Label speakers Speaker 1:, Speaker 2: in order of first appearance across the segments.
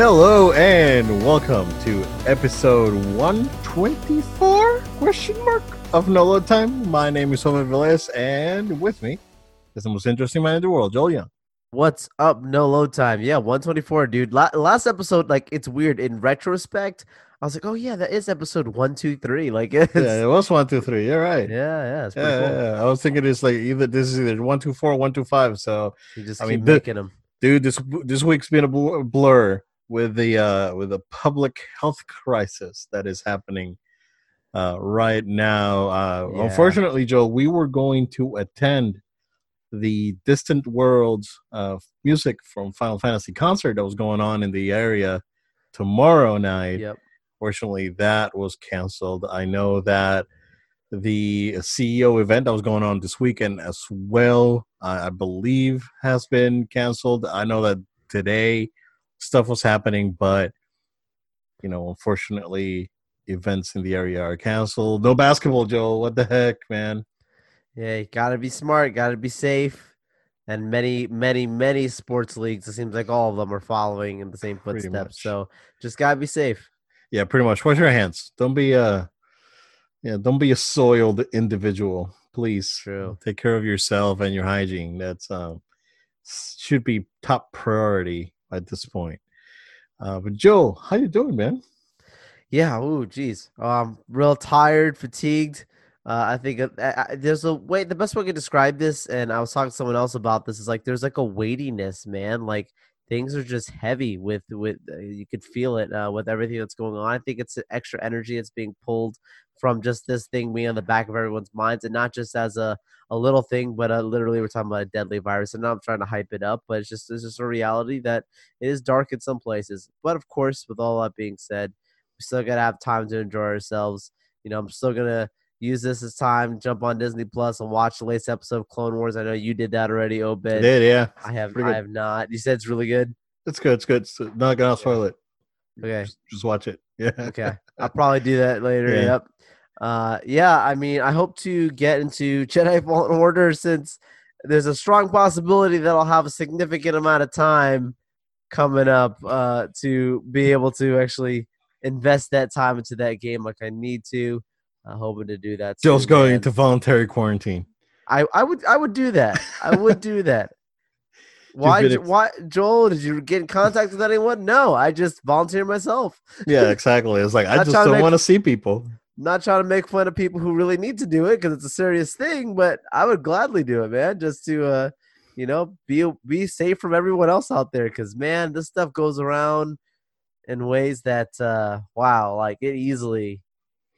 Speaker 1: Hello and welcome to episode 124 question mark of No Load Time. My name is Jose Velez and with me is the most interesting man in the world, Joel Young.
Speaker 2: What's up? No load time. Yeah, 124, dude. La- last episode, like, it's weird. In retrospect, I was like, oh, yeah, that is episode 123. Like, it's,
Speaker 1: Yeah, it was one, two, three. You're right.
Speaker 2: yeah, yeah, it's
Speaker 1: Yeah,
Speaker 2: cool.
Speaker 1: yeah. I was thinking it's like either this is either one two four, one two five. So,
Speaker 2: You just
Speaker 1: I
Speaker 2: keep
Speaker 1: mean,
Speaker 2: making them.
Speaker 1: dude, this this week's been a blur with the uh with the public health crisis that is happening uh right now. Uh
Speaker 2: Yeah.
Speaker 1: Unfortunately, Joe, we were going to attend the Distant Worlds uh, music from Final Fantasy concert that was going on in the area tomorrow night.
Speaker 2: Yep.
Speaker 1: Fortunately, that was canceled. I know that the CEO event that was going on this weekend as well, I I believe, has been canceled. I know that today stuff was happening, but you know, unfortunately, events in the area are canceled. No basketball, Joe. What the heck, man?
Speaker 2: Yeah, you gotta be smart, gotta be safe. And many, many, many sports leagues, it seems like all of them are following in the same footsteps. So just gotta be safe.
Speaker 1: Yeah, pretty much. Wash your hands. Don't be a yeah, don't be a soiled individual. Please
Speaker 2: True.
Speaker 1: take care of yourself and your hygiene. That's um should be top priority at this point. Uh, but Joe, how you doing, man?
Speaker 2: Yeah. Oh, geez. Um, real tired, fatigued. Uh, I think uh, there's a way. The best way I could describe this, and I was talking to someone else about this, is like there's like a weightiness, man. Like things are just heavy with with uh, you could feel it uh, with everything that's going on. I think it's extra energy that's being pulled from just this thing being on the back of everyone's minds, and not just as a a little thing, but uh, literally we're talking about a deadly virus. And I'm trying to hype it up, but it's just it's just a reality that it is dark in some places. But of course, with all that being said we still gotta have time to enjoy ourselves. You know, I'm still gonna use this as time, jump on Disney Plus and watch the latest episode of Clone Wars. I know you did that already, Obed.
Speaker 1: Did, yeah.
Speaker 2: I have I have not. You said it's really good.
Speaker 1: It's good. It's good. It's not gonna spoil it.
Speaker 2: Okay.
Speaker 1: Just, just watch it. Yeah.
Speaker 2: Okay. I'll probably do that later.
Speaker 1: Yeah.
Speaker 2: Yep. Uh yeah, I mean I hope to get into Jedi Fallen Order since there's a strong possibility that I'll have a significant amount of time coming up uh to be able to actually invest that time into that game like I need to. Uh, hoping to do that.
Speaker 1: Joe's
Speaker 2: soon,
Speaker 1: going
Speaker 2: man.
Speaker 1: into voluntary quarantine.
Speaker 2: I, I would I would do that. I would do that. Why
Speaker 1: ex-
Speaker 2: why Joel, did you get in contact with anyone? No, I just volunteer myself.
Speaker 1: Yeah, exactly. It's like I just don't want to see people.
Speaker 2: Not trying to make fun of people who really need to do it because it's a serious thing, but I would gladly do it, man, just to uh you know, be be safe from everyone else out there cuz man, this stuff goes around in ways that uh wow, like it easily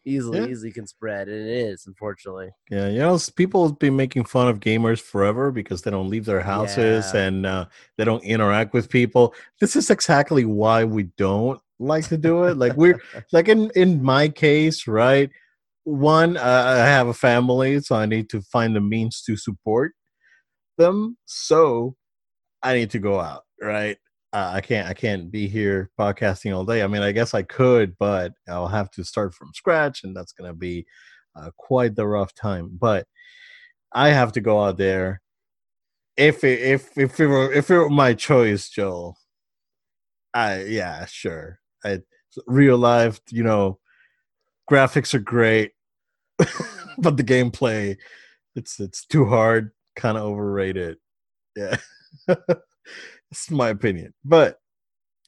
Speaker 2: easily
Speaker 1: Yeah.
Speaker 2: easily can spread and it is unfortunately.
Speaker 1: Yeah, you know, people have been making fun of gamers forever because they don't leave their houses
Speaker 2: Yeah.
Speaker 1: and uh, they don't interact with people. This is exactly why we don't like to do it. Like we're like in in my case, right? One, uh, I have a family, so I need to find the means to support them. So I need to go out, right? Uh, I can't I can't be here podcasting all day. I mean, I guess I could, but I'll have to start from scratch, and that's gonna be uh, quite the rough time. But I have to go out there. If it, if if it were if it were my choice, Joel, I yeah sure. I real life, you know, graphics are great, but the gameplay, it's it's too hard, kind of overrated. Yeah, it's my opinion. But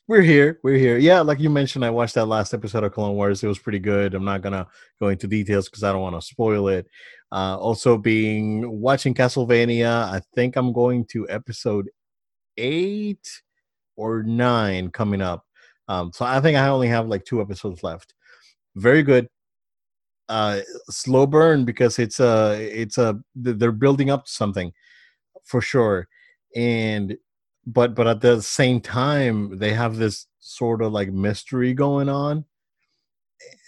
Speaker 1: we're here. We're here. Yeah, like you mentioned, I watched that last episode of Clone Wars. It was pretty good. I'm not gonna go into details because I don't want to spoil it. Uh, also, being watching Castlevania, I think I'm going to episode eight or nine coming up. Um, so I think I only have like two episodes left. Very good. Uh, slow burn because it's a it's a they're building up to something for sure, and but but at the same time they have this sort of like mystery going on,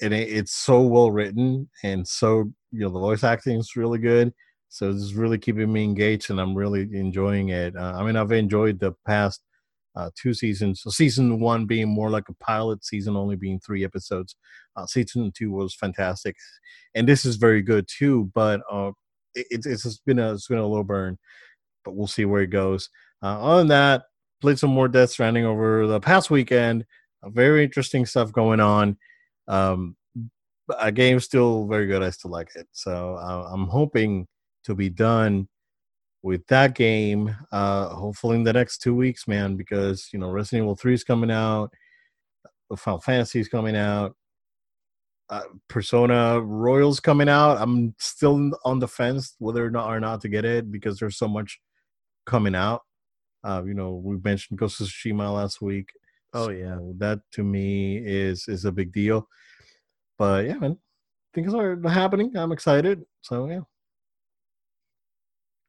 Speaker 1: and it, it's so well written and so you know the voice acting is really good. So it's really keeping me engaged, and I'm really enjoying it. Uh, I mean, I've enjoyed the past uh, two seasons. So season one being more like a pilot, season only being three episodes. Uh, season two was fantastic, and this is very good too. But uh, it, it's it's been a it's been a low burn, but we'll see where it goes. Uh, other than that, played some more Death Stranding over the past weekend. Uh, very interesting stuff going on. Um, a game still very good. I still like it. So uh, I'm hoping to be done with that game. Uh, hopefully in the next two weeks, man, because you know Resident Evil Three is coming out, Final Fantasy is coming out, uh, Persona Royals coming out. I'm still on the fence whether or not or not to get it because there's so much coming out. Uh, you know, we mentioned Ghost of Tsushima last week.
Speaker 2: Oh yeah,
Speaker 1: that to me is is a big deal. But yeah, man, things are happening. I'm excited. So yeah,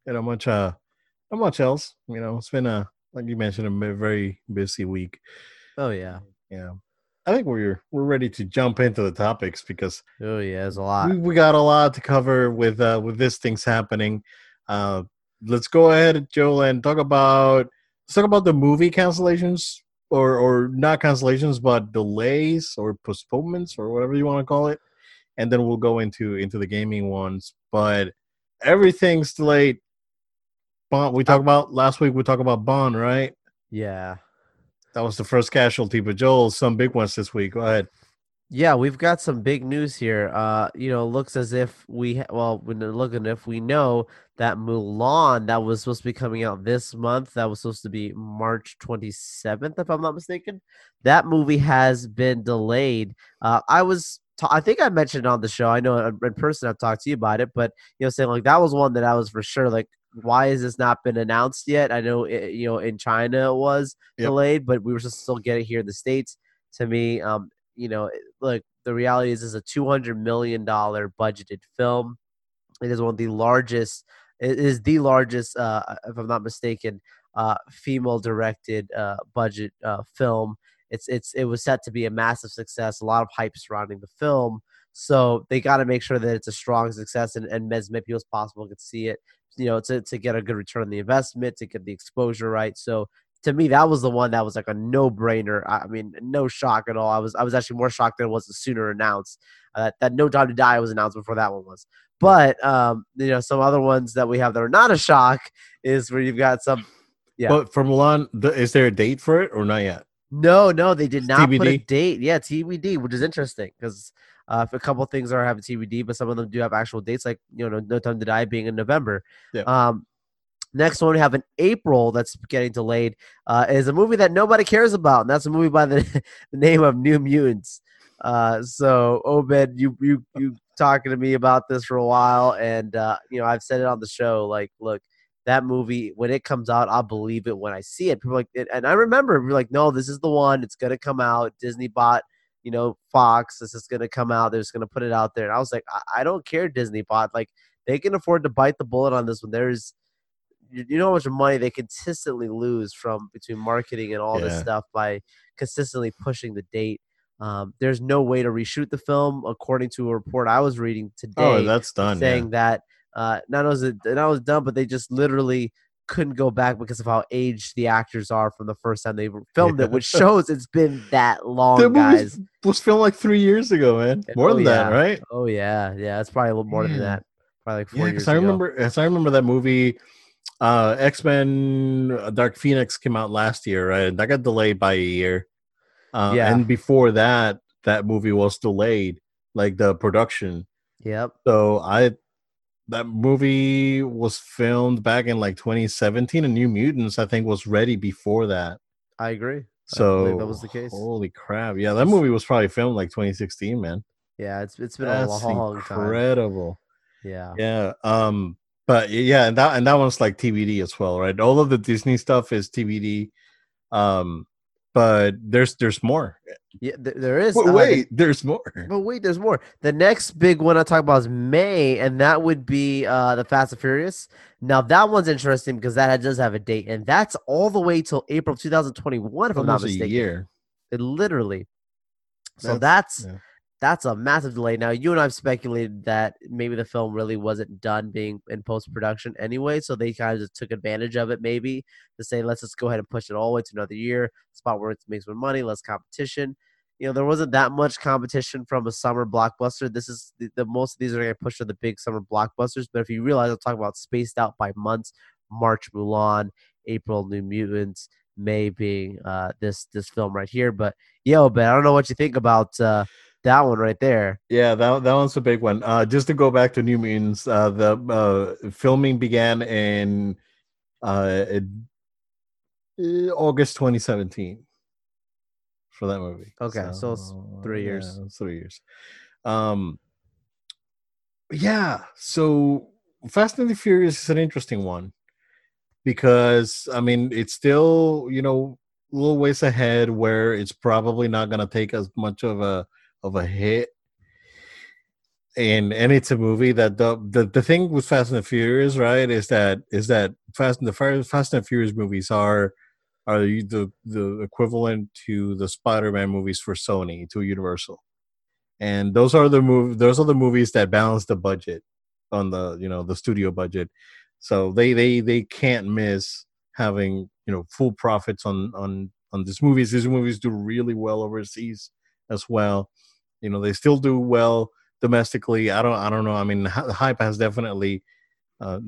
Speaker 1: and not much uh, not much else. You know, it's been a like you mentioned a very busy week.
Speaker 2: Oh yeah,
Speaker 1: yeah. I think we're we're ready to jump into the topics because
Speaker 2: oh yeah, there's a lot.
Speaker 1: We, we got a lot to cover with uh with this things happening. Uh, let's go ahead, Joel, and talk about let's talk about the movie cancellations or or not cancellations, but delays or postponements or whatever you want to call it, and then we'll go into into the gaming ones. But everything's delayed. Bond. We talked about last week. We talked about Bond, right?
Speaker 2: Yeah,
Speaker 1: that was the first casualty. But Joel, some big ones this week. Go ahead.
Speaker 2: Yeah, we've got some big news here. Uh, you know, looks as if we well, when looking if we know that Mulan that was supposed to be coming out this month, that was supposed to be March 27th, if I'm not mistaken. That movie has been delayed. Uh, I was I think I mentioned on the show. I know in person I've talked to you about it, but you know, saying like that was one that I was for sure like, why has this not been announced yet? I know it, you know in China it was yep. delayed, but we were to still getting it here in the states. To me, um, you know, like the reality is, is a two hundred million dollar budgeted film. It is one of the largest. It is the largest, uh, if I'm not mistaken, uh, female directed uh, budget uh, film. It's it's it was set to be a massive success. A lot of hype surrounding the film. So they got to make sure that it's a strong success and, and as many people as possible can see it, you know, to, to get a good return on the investment, to get the exposure right. So to me, that was the one that was like a no brainer. I mean, no shock at all. I was I was actually more shocked than it was the sooner announced. Uh, that No Time to Die was announced before that one was. But um, you know, some other ones that we have that are not a shock is where you've got some.
Speaker 1: Yeah. But for Mulan, is there a date for it or not yet?
Speaker 2: No, no, they did not TBD? put a date. Yeah, TBD, which is interesting because uh, a couple things are having TBD, but some of them do have actual dates, like you know, No Time to Die being in November. Yeah. Um, Next one we have in April that's getting delayed uh, is a movie that nobody cares about, and that's a movie by the, the name of New Mutants. Uh, so Obed, you you you talking to me about this for a while, and uh, you know I've said it on the show. Like, look, that movie when it comes out, I'll believe it when I see it. People like, and I remember we're like, no, this is the one. It's gonna come out. Disney bought you know Fox. This is gonna come out. They're just gonna put it out there. And I was like, I, I don't care. Disney bought like they can afford to bite the bullet on this one. There's you know how much money they consistently lose from between marketing and all yeah. this stuff by consistently pushing the date. Um, there's no way to reshoot the film, according to a report I was reading today.
Speaker 1: Oh, that's done.
Speaker 2: Saying
Speaker 1: yeah.
Speaker 2: that uh, not only was it not was done, but they just literally couldn't go back because of how aged the actors are from the first time they filmed yeah. it, which shows it's been that long, that guys.
Speaker 1: Was filmed like three years ago, man. More oh, than
Speaker 2: yeah.
Speaker 1: that, right?
Speaker 2: Oh yeah, yeah. It's probably a little more than that. Probably like four yeah, years.
Speaker 1: I remember. As I remember that movie uh x-men uh, dark phoenix came out last year right and that got delayed by a year uh, yeah and before that that movie was delayed like the production
Speaker 2: yep
Speaker 1: so i that movie was filmed back in like 2017 and new mutants i think was ready before that
Speaker 2: i agree
Speaker 1: so
Speaker 2: I that was the case
Speaker 1: holy crap yeah that movie was probably filmed like 2016 man
Speaker 2: yeah it's it's been That's a long
Speaker 1: incredible
Speaker 2: time. yeah
Speaker 1: yeah um but yeah, and that and that one's like TBD as well, right? All of the Disney stuff is TBD. Um, but there's there's more.
Speaker 2: Yeah, there is.
Speaker 1: Wait, wait there's more.
Speaker 2: But wait, there's more. The next big one I talk about is May, and that would be uh the Fast and Furious. Now that one's interesting because that does have a date, and that's all the way till April 2021, if Almost I'm not mistaken. A year. It literally. So that's, that's yeah that's a massive delay. Now, you and I have speculated that maybe the film really wasn't done being in post production anyway, so they kind of just took advantage of it, maybe to say, let's just go ahead and push it all the way to another year, spot where it makes more money, less competition. You know, there wasn't that much competition from a summer blockbuster. This is the, the most of these are going to push to the big summer blockbusters. But if you realize, I'm talking about spaced out by months March Mulan, April New Mutants, May being uh, this this film right here. But yo, Ben, I don't know what you think about uh, that one right there.
Speaker 1: Yeah, that that one's a big one. Uh, just to go back to New Mutants, uh, the uh, filming began in uh, August 2017 for that movie.
Speaker 2: Okay, so it's three
Speaker 1: yeah,
Speaker 2: years.
Speaker 1: it's three years. Um, yeah. So Fast and the Furious is an interesting one because I mean it's still you know a little ways ahead where it's probably not going to take as much of a of a hit. And and it's a movie that the, the the thing with Fast and the Furious, right, is that is that Fast and the Fast and the Furious movies are are the the equivalent to the Spider-Man movies for Sony to Universal, and those are the move those are the movies that balance the budget on the you know the studio budget, so they they they can't miss having you know full profits on on on these movies. These movies do really well overseas as well. You know they still do well domestically. I don't I don't know. I mean the hype has definitely uh,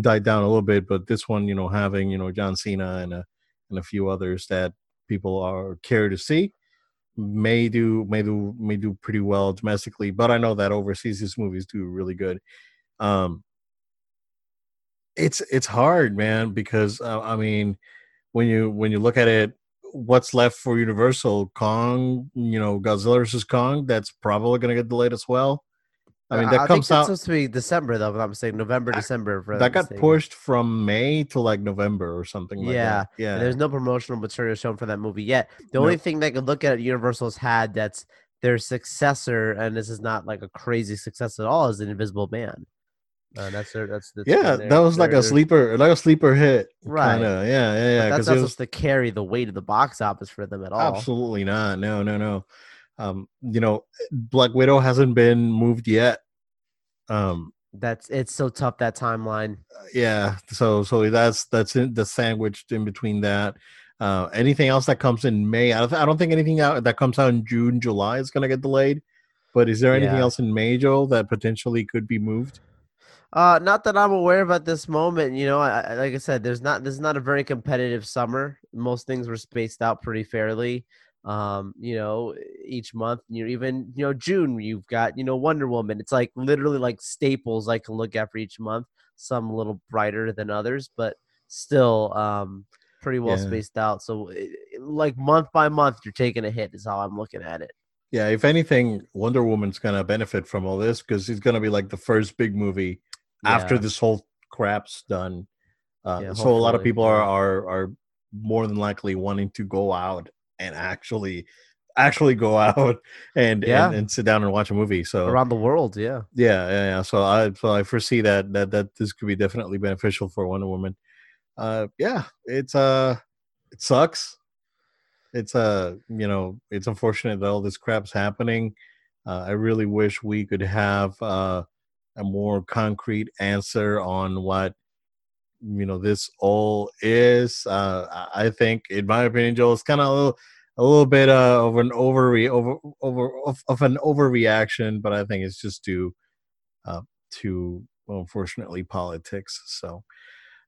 Speaker 1: died down a little bit, but this one you know having you know John Cena and a and a few others that people are care to see may do may do may do pretty well domestically but i know that overseas these movies do really good um it's it's hard man because uh, i mean when you when you look at it what's left for universal kong you know godzilla versus kong that's probably going to get delayed as well i uh, mean that
Speaker 2: I
Speaker 1: comes out
Speaker 2: supposed to be December though. If I'm saying November,
Speaker 1: I-
Speaker 2: December. For
Speaker 1: that got pushed from may to like november or something like
Speaker 2: Yeah,
Speaker 1: that yeah
Speaker 2: And there's no promotional material shown for that movie yet. The only thing they could look at Universal's had that's their successor, and this is not like a crazy success at all, is an Invisible Man. Uh, that's their that's that's
Speaker 1: yeah,
Speaker 2: been
Speaker 1: that
Speaker 2: their-
Speaker 1: was like a sleeper, like a sleeper hit,
Speaker 2: Right.
Speaker 1: Kinda. Yeah, yeah, yeah.
Speaker 2: That's
Speaker 1: Because
Speaker 2: not
Speaker 1: was
Speaker 2: supposed to carry the weight of the box office for them at all.
Speaker 1: absolutely not. No, no, no. Um, you know, Black Widow hasn't been moved yet. Um,
Speaker 2: That's it's so tough that timeline.
Speaker 1: yeah. So, so that's that's in the sandwiched in between that. Uh, anything else that comes in May? I don't, I don't think anything out that comes out in June, July is going to get delayed. But is there anything
Speaker 2: Yeah.
Speaker 1: else in May, Joel, that potentially could be moved?
Speaker 2: Uh, not that I'm aware of at this moment. You know, I, like I said, there's not this is not a very competitive summer. Most things were spaced out pretty fairly. Um, you know, each month. You know, even you know June, you've got you know Wonder Woman. It's like literally like staples I can look at for each month. Some a little brighter than others, but still um pretty well
Speaker 1: Yeah.
Speaker 2: spaced out. So it, like month by month, you're taking a hit. Is how I'm looking at it.
Speaker 1: Yeah, if anything, Wonder Woman's gonna benefit from all this because it's gonna be like the first big movie after this whole crap's done. Uh,
Speaker 2: Yeah,
Speaker 1: so a lot of people are, are are more than likely wanting to go out and actually actually go out and,
Speaker 2: Yeah.
Speaker 1: and and sit down and watch a movie. So
Speaker 2: around the world. Yeah.
Speaker 1: yeah, yeah, yeah. So I so I foresee that that that this could be definitely beneficial for Wonder Woman. Uh, yeah, it's uh, it sucks. It's uh, you know, it's unfortunate that all this crap's happening. Uh, I really wish we could have uh, a more concrete answer on what you know this all is. Uh, I think, in my opinion, Joel, it's kind of a little, a little bit uh, of an over over over of, of an overreaction, but I think it's just due uh, to well, unfortunately politics. So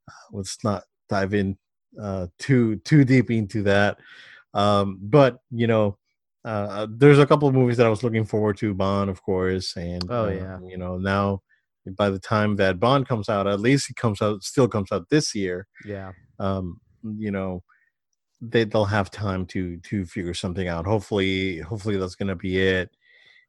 Speaker 1: uh, let's not dive in uh, too too deep into that. Um, but you know, uh, there's a couple of movies that I was looking forward to. Bond, of course, and
Speaker 2: Oh,
Speaker 1: uh,
Speaker 2: yeah.
Speaker 1: you know now by the time that Bond comes out, at least it comes out still comes out this year.
Speaker 2: Yeah.
Speaker 1: Um, you know, they they'll have time to to figure something out. Hopefully, hopefully that's gonna be it.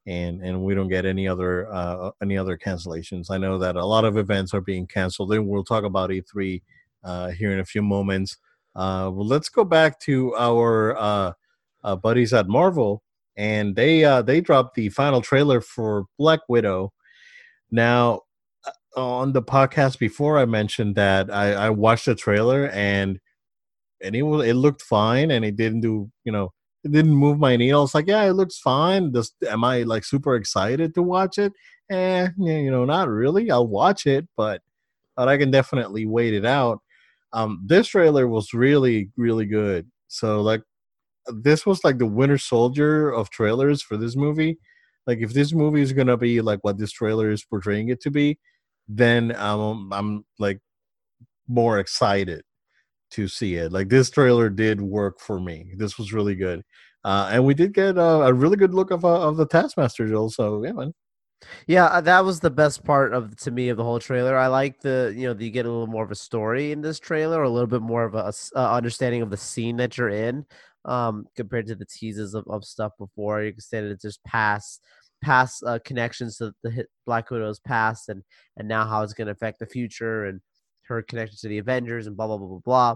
Speaker 1: And and we don't get any other uh, any other cancellations. I know that a lot of events are being canceled, and we'll talk about E3 uh, here in a few moments. Uh, well, let's go back to our uh, buddies at Marvel, and they uh, they dropped the final trailer for Black Widow. Now, uh, on the podcast before, I mentioned that I, I watched the trailer and and it was it looked fine, and it didn't do you know it didn't move my needle. It's like yeah, it looks fine. Just am I like super excited to watch it? Eh, you know, not really. I'll watch it, but but I can definitely wait it out. Um, this trailer was really really good. So like this was like the Winter Soldier of trailers for this movie. Like if this movie is gonna be like what this trailer is portraying it to be, then um, I'm like more excited. to see it. Like this trailer did work for me. This was really good, uh, and we did get a, a really good look of uh, of the Taskmaster, Joel. So yeah, man.
Speaker 2: Yeah, uh, that was the best part of to me of the whole trailer. I like the you know you get a little more of a story in this trailer, a little bit more of a, uh, understanding of the scene that you're in, um, compared to the teases of, of stuff before. You can say that it's just past past uh, connections to the Black Widow's past, and and now how it's going to affect the future and her connection to the Avengers and blah blah blah blah blah.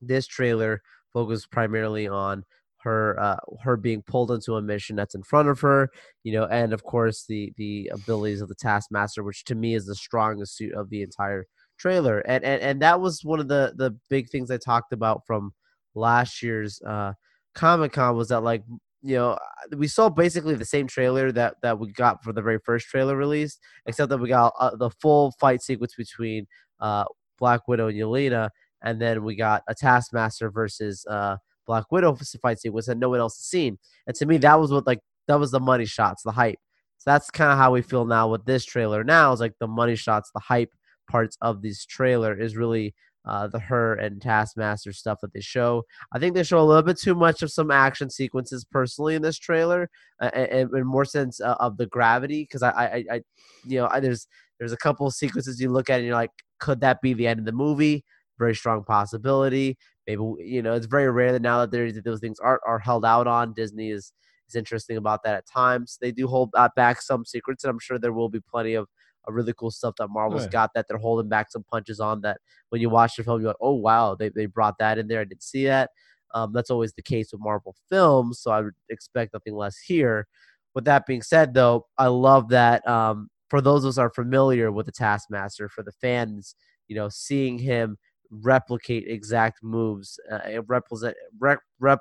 Speaker 2: This trailer focused primarily on her uh, her being pulled into a mission that's in front of her, you know, and of course the the abilities of the Taskmaster, which to me is the strongest suit of the entire trailer, and and and that was one of the the big things I talked about from last year's uh, Comic Con was that like you know we saw basically the same trailer that that we got for the very first trailer release, except that we got uh, the full fight sequence between uh, Black Widow and Yelena, and then we got a Taskmaster versus uh, Black Widow fight sequence that no one else has seen. And to me, that was what like that was the money shots, the hype. So that's kind of how we feel now with this trailer. Now is like the money shots, the hype parts of this trailer is really uh, the her and Taskmaster stuff that they show. I think they show a little bit too much of some action sequences personally in this trailer, uh, and, and more sense uh, of the gravity because I, I, I, you know, I, there's there's a couple of sequences you look at and you're like, could that be the end of the movie? Very strong possibility. Maybe you know it's very rare that now that there those things are are held out on. Disney is is interesting about that at times. They do hold back some secrets, and I'm sure there will be plenty of really cool stuff that Marvel's right. got that they're holding back some punches on. That when you watch the film, you're like, oh wow, they they brought that in there. I didn't see that. Um, that's always the case with Marvel films, so I would expect nothing less here. With that being said, though, I love that um, for those of us are familiar with the Taskmaster, for the fans, you know, seeing him replicate exact moves, uh, represent rep, rep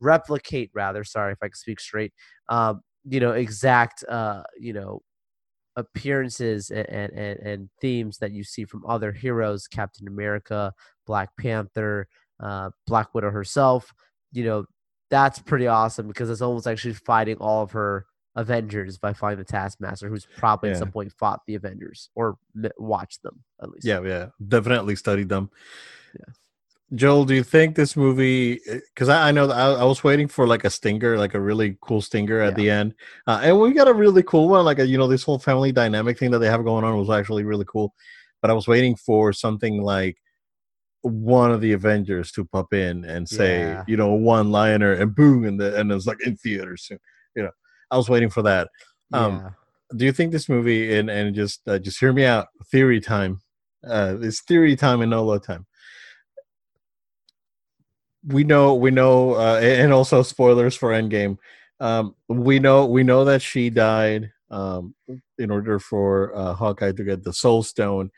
Speaker 2: replicate rather. Sorry if I can speak straight. Um, you know, exact uh, you know appearances and, and and themes that you see from other heroes, Captain America, Black Panther, uh, Black Widow herself. You know, that's pretty awesome because it's almost like she's fighting all of her Avengers by finding the Taskmaster, who's probably yeah. at some point fought the Avengers or watched them at least.
Speaker 1: Yeah, yeah, definitely studied them. Yeah. Joel, do you think this movie? Because I, I, know I, I, was waiting for like a stinger, like a really cool stinger at yeah. the end, uh, and we got a really cool one. Like a, you know, this whole family dynamic thing that they have going on was actually really cool. But I was waiting for something like one of the Avengers to pop in and say, yeah. you know, one liner, and boom, and the and it's like in theaters soon. You know, I was waiting for that. Um, yeah. Do you think this movie and and just uh, just hear me out? Theory time. Uh, it's theory time and Nolo time. We know, we know, uh, and also spoilers for Endgame. Um, we know, we know that she died um, in order for uh, Hawkeye to get the Soul Stone.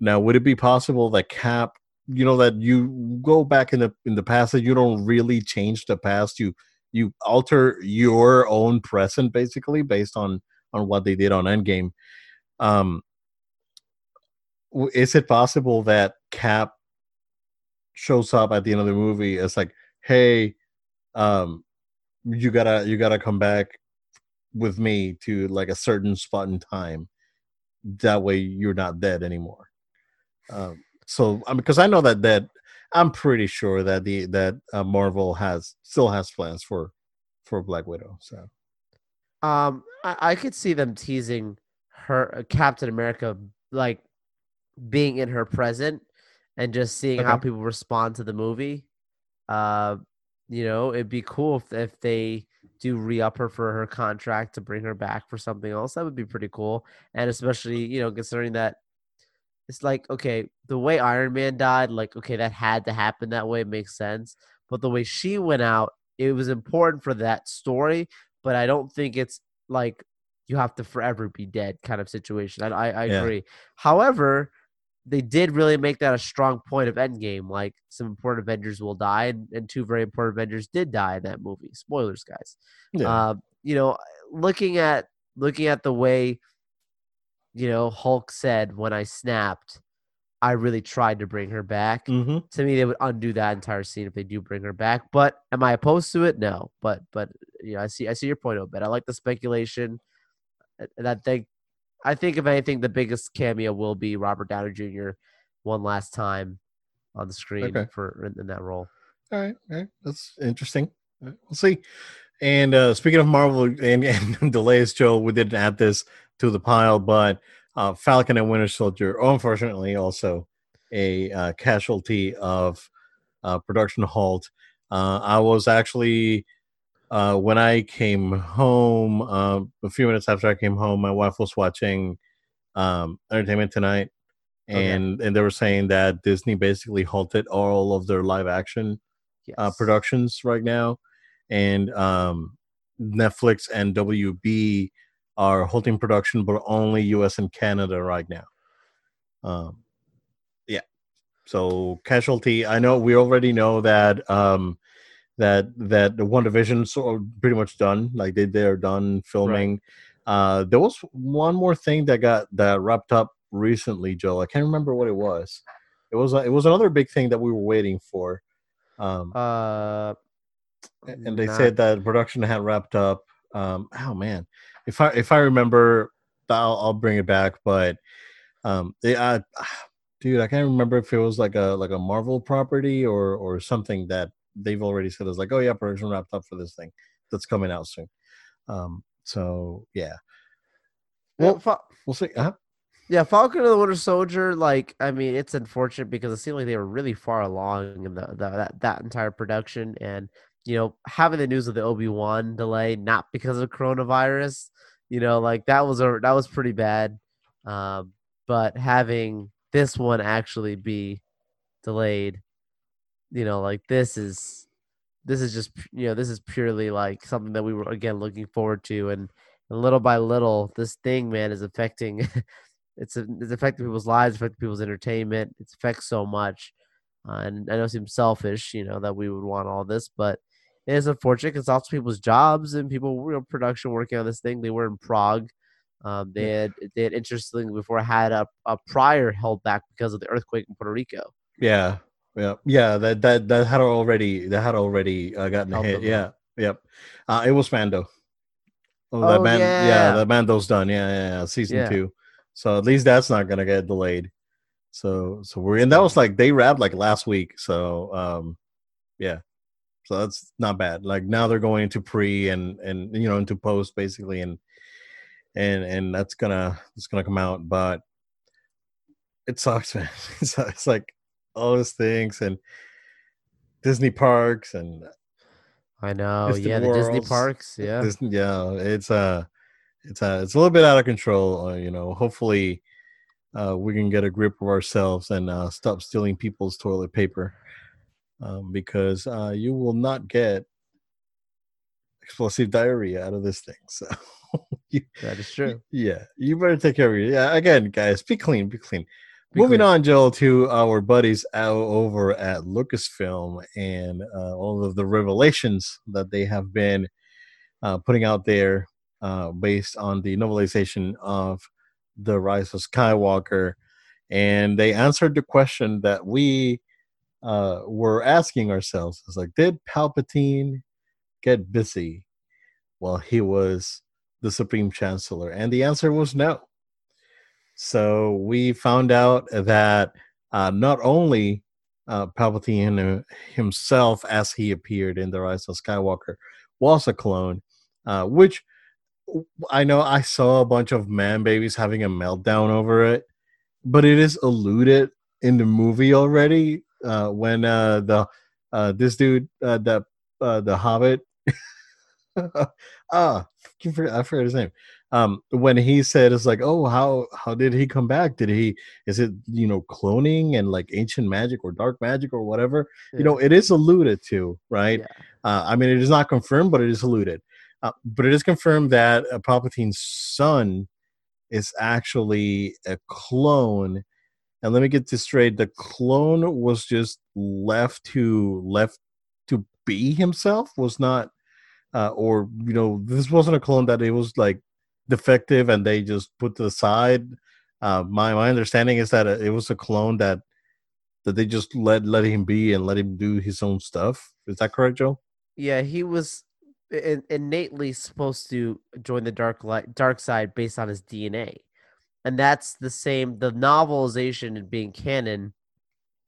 Speaker 1: Now, would it be possible that Cap, you know, that you go back in the in the past that you don't really change the past, you you alter your own present basically based on on what they did on Endgame. Um, is it possible that Cap shows up at the end of the movie as like, hey, um, you gotta you gotta come back with me to like a certain spot in time. That way you're not dead anymore. Um, so because I know that that I'm pretty sure that the that uh, Marvel has still has plans for for Black Widow. So,
Speaker 2: um, I, I could see them teasing her uh, Captain America like being in her present and just seeing okay. how people respond to the movie. Uh, you know, it'd be cool if if they do re-up her for her contract to bring her back for something else. That would be pretty cool, and especially you know considering that it's like okay the way iron man died like okay that had to happen that way It makes sense but the way she went out it was important for that story but i don't think it's like you have to forever be dead kind of situation i, I, I yeah. agree however they did really make that a strong point of endgame like some important avengers will die and, and two very important avengers did die in that movie spoilers guys yeah. uh, you know looking at looking at the way you know, Hulk said when I snapped, I really tried to bring her back. Mm-hmm. To me, they would undo that entire scene if they do bring her back. But am I opposed to it? No. But but you know, I see I see your point, Obed. I like the speculation. And I think I think if anything, the biggest cameo will be Robert Downey Jr. one last time. on the screen
Speaker 1: Okay.
Speaker 2: for in, in that role.
Speaker 1: All right, all right, that's interesting. Right, We'll see. And uh, speaking of Marvel and, and delays, Joe, we didn't add this to the pile, but uh, Falcon and Winter Soldier, unfortunately, also a uh, casualty of uh, production halt. Uh, I was actually uh, when I came home uh, a few minutes after I came home, my wife was watching um, Entertainment Tonight,
Speaker 2: Okay.
Speaker 1: and and they were saying that Disney basically halted all of their live action
Speaker 2: Yes.
Speaker 1: uh, productions right now, and um, Netflix and WB are holding production, but only U.S. and Canada right now. Um, yeah. So casualty. I know we already know that um, that that the WandaVision sort of pretty much done. Like they they're done filming. Uh, there was one more thing that got that wrapped up recently, Joe. I can't remember what it was. It was it was another big thing that we were waiting for. Um,
Speaker 2: Uh,
Speaker 1: and they
Speaker 2: not-
Speaker 1: said that production had wrapped up. Um, oh man, if I if I remember, I'll, I'll bring it back. But um, they, I, dude, I can't remember if it was like a like a Marvel property or or something that they've already said is like, oh yeah, production wrapped up for this thing that's coming out soon. Um, so yeah,
Speaker 2: well,
Speaker 1: well,
Speaker 2: Fa-
Speaker 1: we'll see. Uh-huh.
Speaker 2: yeah, Falcon and the Winter Soldier. Like, I mean, it's unfortunate because it seemed like they were really far along in the, the that that entire production, and you know, having the news of the Obi Wan delay not because of coronavirus, you know, like that was a that was pretty bad. Um, but having this one actually be delayed, you know, like this is this is just you know this is purely like something that we were again looking forward to, and, and little by little, this thing, man, is affecting. it's it's affecting people's lives, affecting people's entertainment. It affects so much, uh, and I know it seems selfish, you know, that we would want all this, but it is unfortunate because of people's jobs and people you know, production working on this thing. They were in Prague. Um, they had they had interestingly before had a, a prior held back because of the earthquake in Puerto Rico.
Speaker 1: Yeah, yeah, yeah. That that that had already that had already uh, gotten a hit. Yeah, yep. Uh, it was Mando. Oh,
Speaker 2: Oh,
Speaker 1: man, yeah.
Speaker 2: yeah.
Speaker 1: that Mando's done. Yeah, yeah, yeah. Season
Speaker 2: Yeah.
Speaker 1: two. So at least that's not gonna get delayed. So so we're and that was like they wrapped like last week. So um, yeah. So that's not bad. Like now they're going into pre and and you know into post basically and and and that's gonna it's gonna come out, but it sucks, man. It's, it's like all those things and Disney parks and
Speaker 2: I know,
Speaker 1: Disney
Speaker 2: yeah, the Disney parks, yeah.
Speaker 1: Disney, yeah, it's uh it's uh it's a little bit out of control. Uh, you know, hopefully uh we can get a grip of ourselves and uh stop stealing people's toilet paper. Um, because uh you will not get explosive diarrhea out of this thing. So you,
Speaker 2: That is true.
Speaker 1: yeah, you better take care of your yeah. Again, guys, be clean, be clean. Moving
Speaker 2: clear.
Speaker 1: on, Joel, to our buddies out over at Lucasfilm and uh, all of the revelations that they have been uh, putting out there uh, based on the novelization of The Rise of Skywalker. And they answered the question that we uh, were asking ourselves. It's like, did Palpatine get busy while he was the Supreme Chancellor? And the answer was no. So we found out that uh, not only uh, Palpatine himself, as he appeared in The Rise of Skywalker, was a clone, uh, which I know I saw a bunch of man babies having a meltdown over it, but it is alluded in the movie already uh, when uh, the uh, this dude uh, that uh, the Hobbit ah I forget his name um when he said it's like oh how how did he come back? Did he is it you know cloning and like ancient magic or dark magic or whatever? You know it is alluded to right?
Speaker 2: Yeah.
Speaker 1: uh, i mean it is not confirmed but it is alluded. Uh, but it is confirmed that uh, palpatine's son is actually a clone. And let me get this straight the clone was just left to left to be himself was not uh, or you know this wasn't a clone that it was like defective and they just put to the side. Uh, my my understanding is that it was a clone that that they just let let him be and let him do his own stuff. Is that correct joe?
Speaker 2: Yeah, he was in, innately supposed to join the dark light, dark side based on his DNA, and that's the same. The novelization and being canon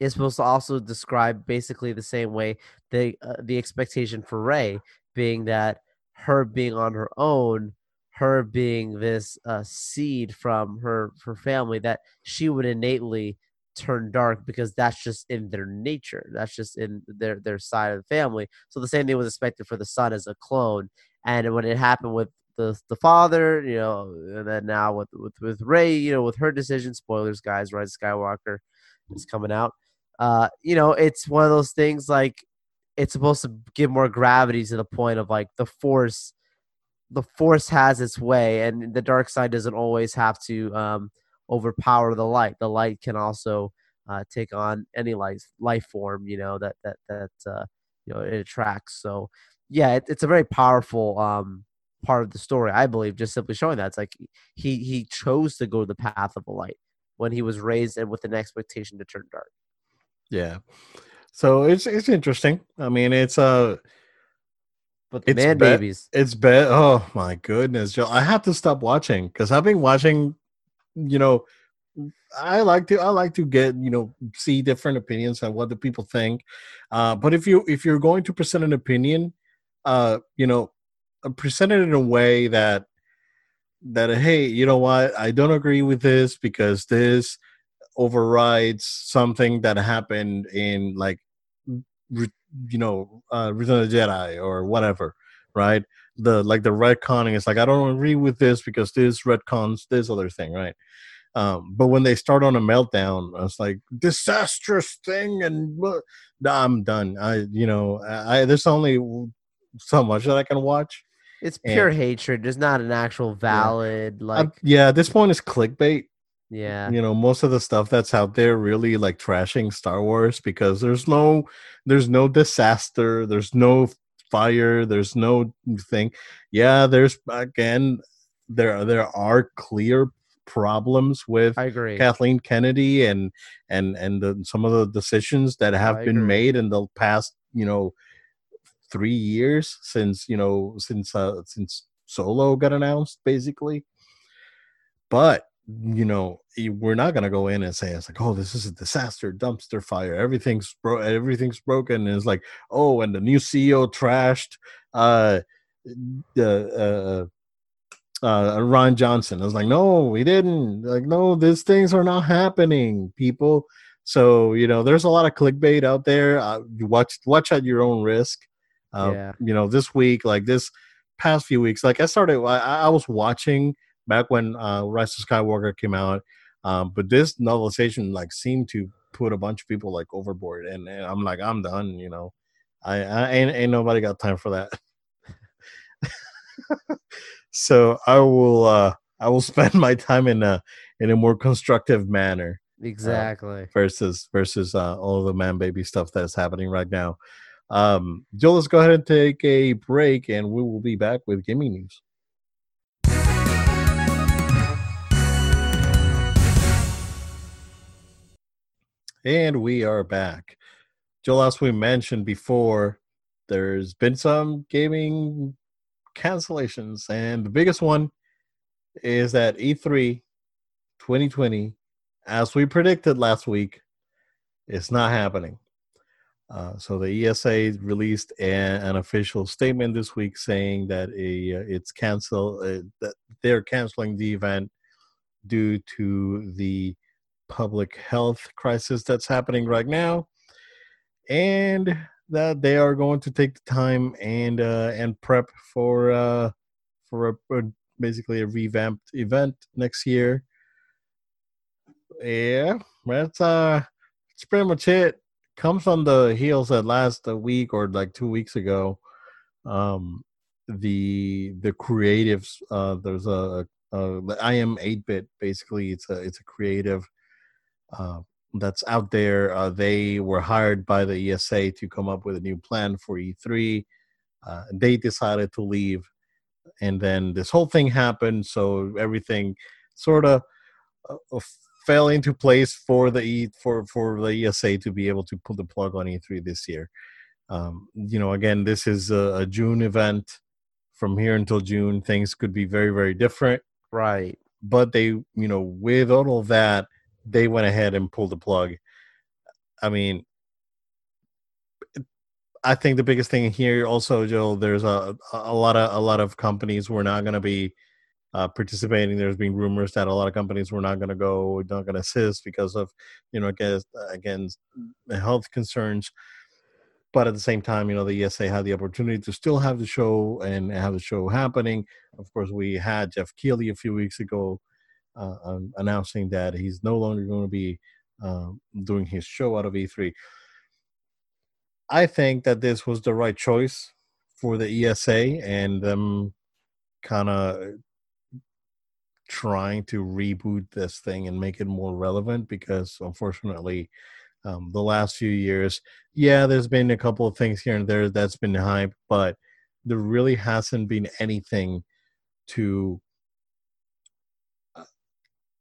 Speaker 2: is supposed to also describe basically the same way the uh, the expectation for Rey being that her being on her own, her being this uh, seed from her her family that she would innately turn dark because that's just in their nature. That's just in their their side of the family. So the same thing was expected for the son as a clone. And when it happened with the the father, you know, and then now with with with Rey, you know, with her decision, spoilers, guys, Rise Skywalker is coming out. Uh, you know, it's one of those things like it's supposed to give more gravity to the point of like the force the force has its way and the dark side doesn't always have to um, overpower the light. The light can also uh, take on any life life form you know that that that uh, you know it attracts. So yeah it, it's a very powerful um, part of the story i believe just simply showing that. It's like he he chose to go the path of the light when he was raised and with an expectation to turn dark.
Speaker 1: Yeah. So it's it's interesting. I mean, it's uh
Speaker 2: but the it's man be- babies.
Speaker 1: It's bad. Oh my goodness, Joe! I have to stop watching because I've been watching. You know, I like to I like to get you know see different opinions on what the people think. Uh, but if you if you're going to present an opinion, uh, you know, uh, present it in a way that that hey, you know what, I don't agree with this because this overrides something that happened in like you know uh Return of the Jedi or whatever, right? The like the retconning is like I don't agree with this because this retcons this other thing, right? Um, but when they start on a meltdown, it's like disastrous thing, and nah, I'm done. I, you know, I there's only so much that I can watch.
Speaker 2: It's pure and, hatred. There's not an actual valid
Speaker 1: yeah.
Speaker 2: like.
Speaker 1: Uh, yeah, at this point, it's clickbait.
Speaker 2: Yeah.
Speaker 1: You know, most of the stuff that's out there really like trashing Star Wars because there's no there's no disaster, there's no fire, there's no thing. Yeah, there's again there there are clear problems with
Speaker 2: I agree.
Speaker 1: Kathleen Kennedy and and and the, some of the decisions that have I been agree. made in the past, you know, 3 years since, you know, since uh since Solo got announced basically. But you know we're not going to go in and say it's like oh this is a disaster dumpster fire everything's bro everything's broken and it's like oh and the new ceo trashed uh the uh, uh Rian Johnson. I was like, no, we didn't. Like, no, these things are not happening, people. So you know, there's a lot of clickbait out there. Uh, watch watch at your own risk. Uh, yeah. You know, this week, like this past few weeks, like I started, I, I was watching back when uh, Rise of Skywalker came out. Um, but this novelization like seemed to put a bunch of people like overboard, and, and I'm like, I'm done. You know, I, I ain't ain't nobody got time for that. so I will uh I will spend my time in a in a more constructive manner.
Speaker 2: Uh, exactly.
Speaker 1: Uh, versus versus uh, all the man baby stuff that's happening right now. Um, Joe, let's go ahead and take a break, and we will be back with gaming news. And we are back. Joel, as we mentioned before, there's been some gaming cancellations, and the biggest one is that E3 2020, as we predicted last week, is not happening. Uh, so the ESA released an, an, official statement this week saying that a uh, it's cancel uh, that they're canceling the event due to the public health crisis that's happening right now, and that they are going to take the time and uh, and prep for uh, for a, basically a revamped event next year. Yeah, that's uh, pretty much it. Comes on the heels that last a week or like two weeks ago. Um, the the creatives uh, there's a, a iam8bit basically it's a it's a creative uh, that's out there. Uh, they were hired by the ESA to come up with a new plan for E3. Uh, they decided to leave, and then this whole thing happened. So everything sort of uh, fell into place for the e, for for the ESA to be able to pull the plug on E3 this year. Um, you know, again, this is a, a June event. From here until June, things could be very very different.
Speaker 2: Right.
Speaker 1: But they, you know, with all of that, they went ahead and pulled the plug. I mean, I think the biggest thing here also, Joe, there's a a lot of a lot of companies were not going to be uh, participating. There's been rumors that a lot of companies were not going to go, not going to assist because of, you know, against against health concerns. But at the same time, you know, the ESA had the opportunity to still have the show and have the show happening. Of course, we had Geoff Keighley a few weeks ago uh, um, announcing that he's no longer going to be uh, doing his show out of E3. I think that this was the right choice for the ESA and them kind of trying to reboot this thing and make it more relevant because unfortunately um, the last few years yeah there's been a couple of things here and there that's been hype but there really hasn't been anything to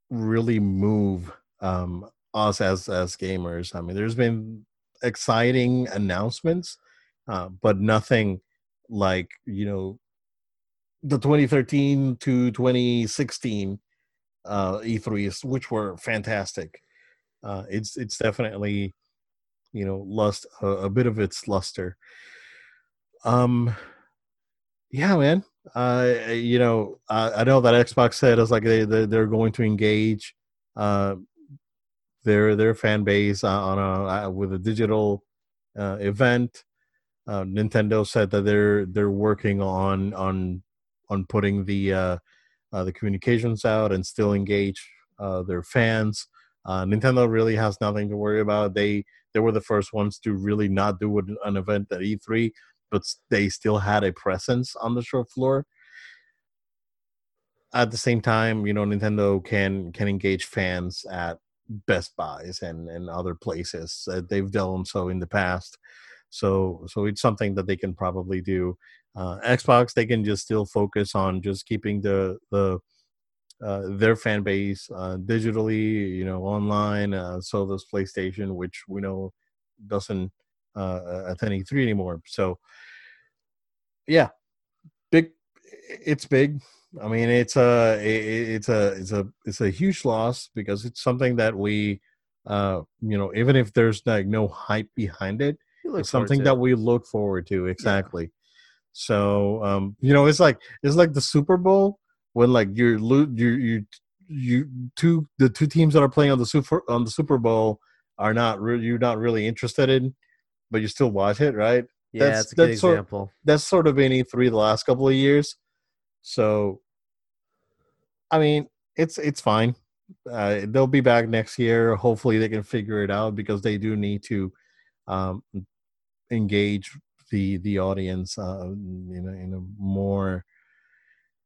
Speaker 1: really move um, us as as gamers i mean there's been exciting announcements uh, but nothing like you know the 2013 to 2016 uh, E3s, which were fantastic. Uh, it's it's definitely you know lust a, a, bit of its luster. Um, yeah, man. Uh, you know, I, I know that Xbox said it's like they, they they're going to engage uh their their fan base on a uh, with a digital uh, event. Uh, Nintendo said that they're they're working on on on putting the uh, uh, the communications out and still engage uh, their fans. Uh, Nintendo really has nothing to worry about. They they were the first ones to really not do an event at E3, but they still had a presence on the show floor. At the same time, you know, Nintendo can can engage fans at Best Buys and and other places. Uh, they've done so in the past, so so it's something that they can probably do uh, Xbox, they can just still focus on just keeping the the uh, their fan base uh, digitally, you know, online. Uh, so does PlayStation, which we know doesn't uh, attend E3 anymore. So, yeah, big. It's big. I mean, it's a it's a it's a it's a huge loss because it's something that we, uh, you know, even if there's like no hype behind it, it's something that we look forward to. Exactly. Yeah. So um, you know, it's like it's like the Super Bowl when like you're you you you two the two teams that are playing on the super on the Super Bowl are not really you're not really interested in, but you still watch it, right?
Speaker 2: Yeah, that's, that's a good
Speaker 1: sort,
Speaker 2: example.
Speaker 1: That's sort of been E3 the last couple of years. So, I mean, it's it's fine. Uh, they'll be back next year. Hopefully, they can figure it out because they do need to um, engage the the audience uh, in a, in a more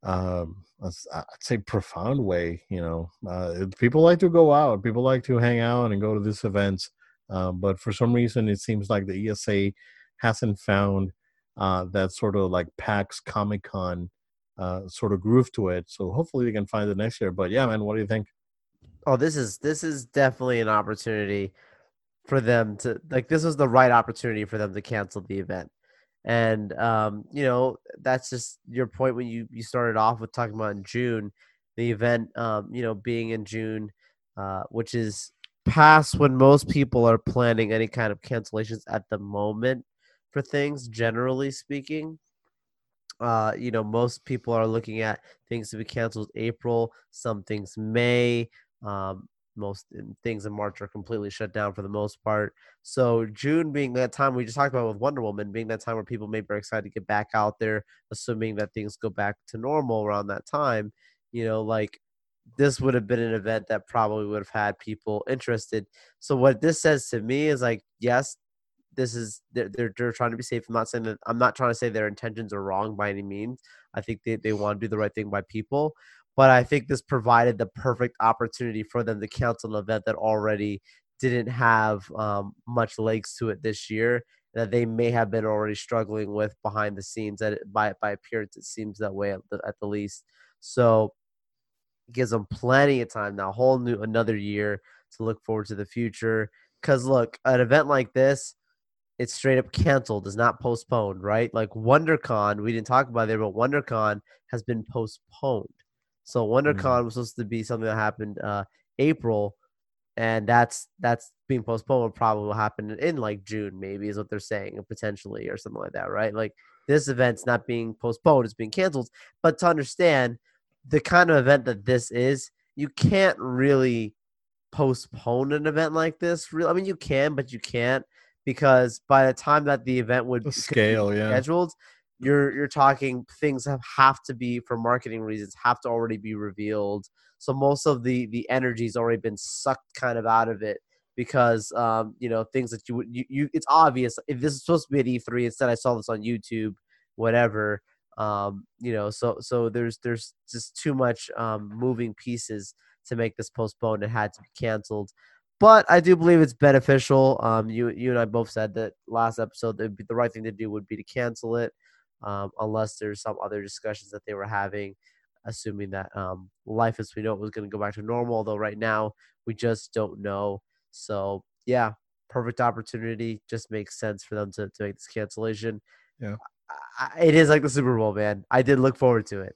Speaker 1: um, I'd say profound way. You know, uh, people like to go out, people like to hang out and go to these events, uh, but for some reason, it seems like the ESA hasn't found uh, that sort of like PAX Comic Con uh, sort of groove to it. So hopefully, we can find it next year. But yeah, man, what do you think?
Speaker 2: Oh, this is this is definitely an opportunity for them to like this was the right opportunity for them to cancel the event and um, you know that's just your point when you you started off with talking about in june the event um, you know being in june uh, which is past when most people are planning any kind of cancellations at the moment for things generally speaking uh, you know most people are looking at things to be canceled april some things may um, most things in March are completely shut down for the most part. So June being that time we just talked about with Wonder Woman being that time where people maybe are excited to get back out there, assuming that things go back to normal around that time. You know, like this would have been an event that probably would have had people interested. So what this says to me is like, yes, this is they're, they're, they're trying to be safe. I'm not saying that I'm not trying to say their intentions are wrong by any means. I think they, they want to do the right thing by people but I think this provided the perfect opportunity for them to cancel an event that already didn't have um, much legs to it this year that they may have been already struggling with behind the scenes. That by by appearance, it seems that way at the, at the least. So gives them plenty of time now, whole new another year to look forward to the future. Because look, an event like this, it's straight up canceled, is not postponed, right? Like WonderCon, we didn't talk about it, but WonderCon has been postponed. So WonderCon mm. was supposed to be something that happened uh, April, and that's that's being postponed. Will Probably will happen in like June, maybe is what they're saying, potentially or something like that, right? Like this event's not being postponed; it's being canceled. But to understand the kind of event that this is, you can't really postpone an event like this. Real, I mean, you can, but you can't because by the time that the event would
Speaker 1: The scale, yeah.
Speaker 2: scheduled, you're you're talking things have, have to be for marketing reasons have to already be revealed. So most of the the energy's already been sucked kind of out of it because um you know things that you would you, you it's obvious if this is supposed to be at E3 instead I saw this on YouTube whatever um you know so so there's there's just too much um moving pieces to make this postponed it had to be canceled but I do believe it's beneficial. Um, you you and I both said that last episode the right thing to do would be to cancel it, um, unless there's some other discussions that they were having, assuming that um, life as we know it was going to go back to normal. Although right now we just don't know. So yeah, perfect opportunity. Just makes sense for them to to make this cancellation.
Speaker 1: Yeah.
Speaker 2: It is like the Super Bowl, man. I did look forward to it.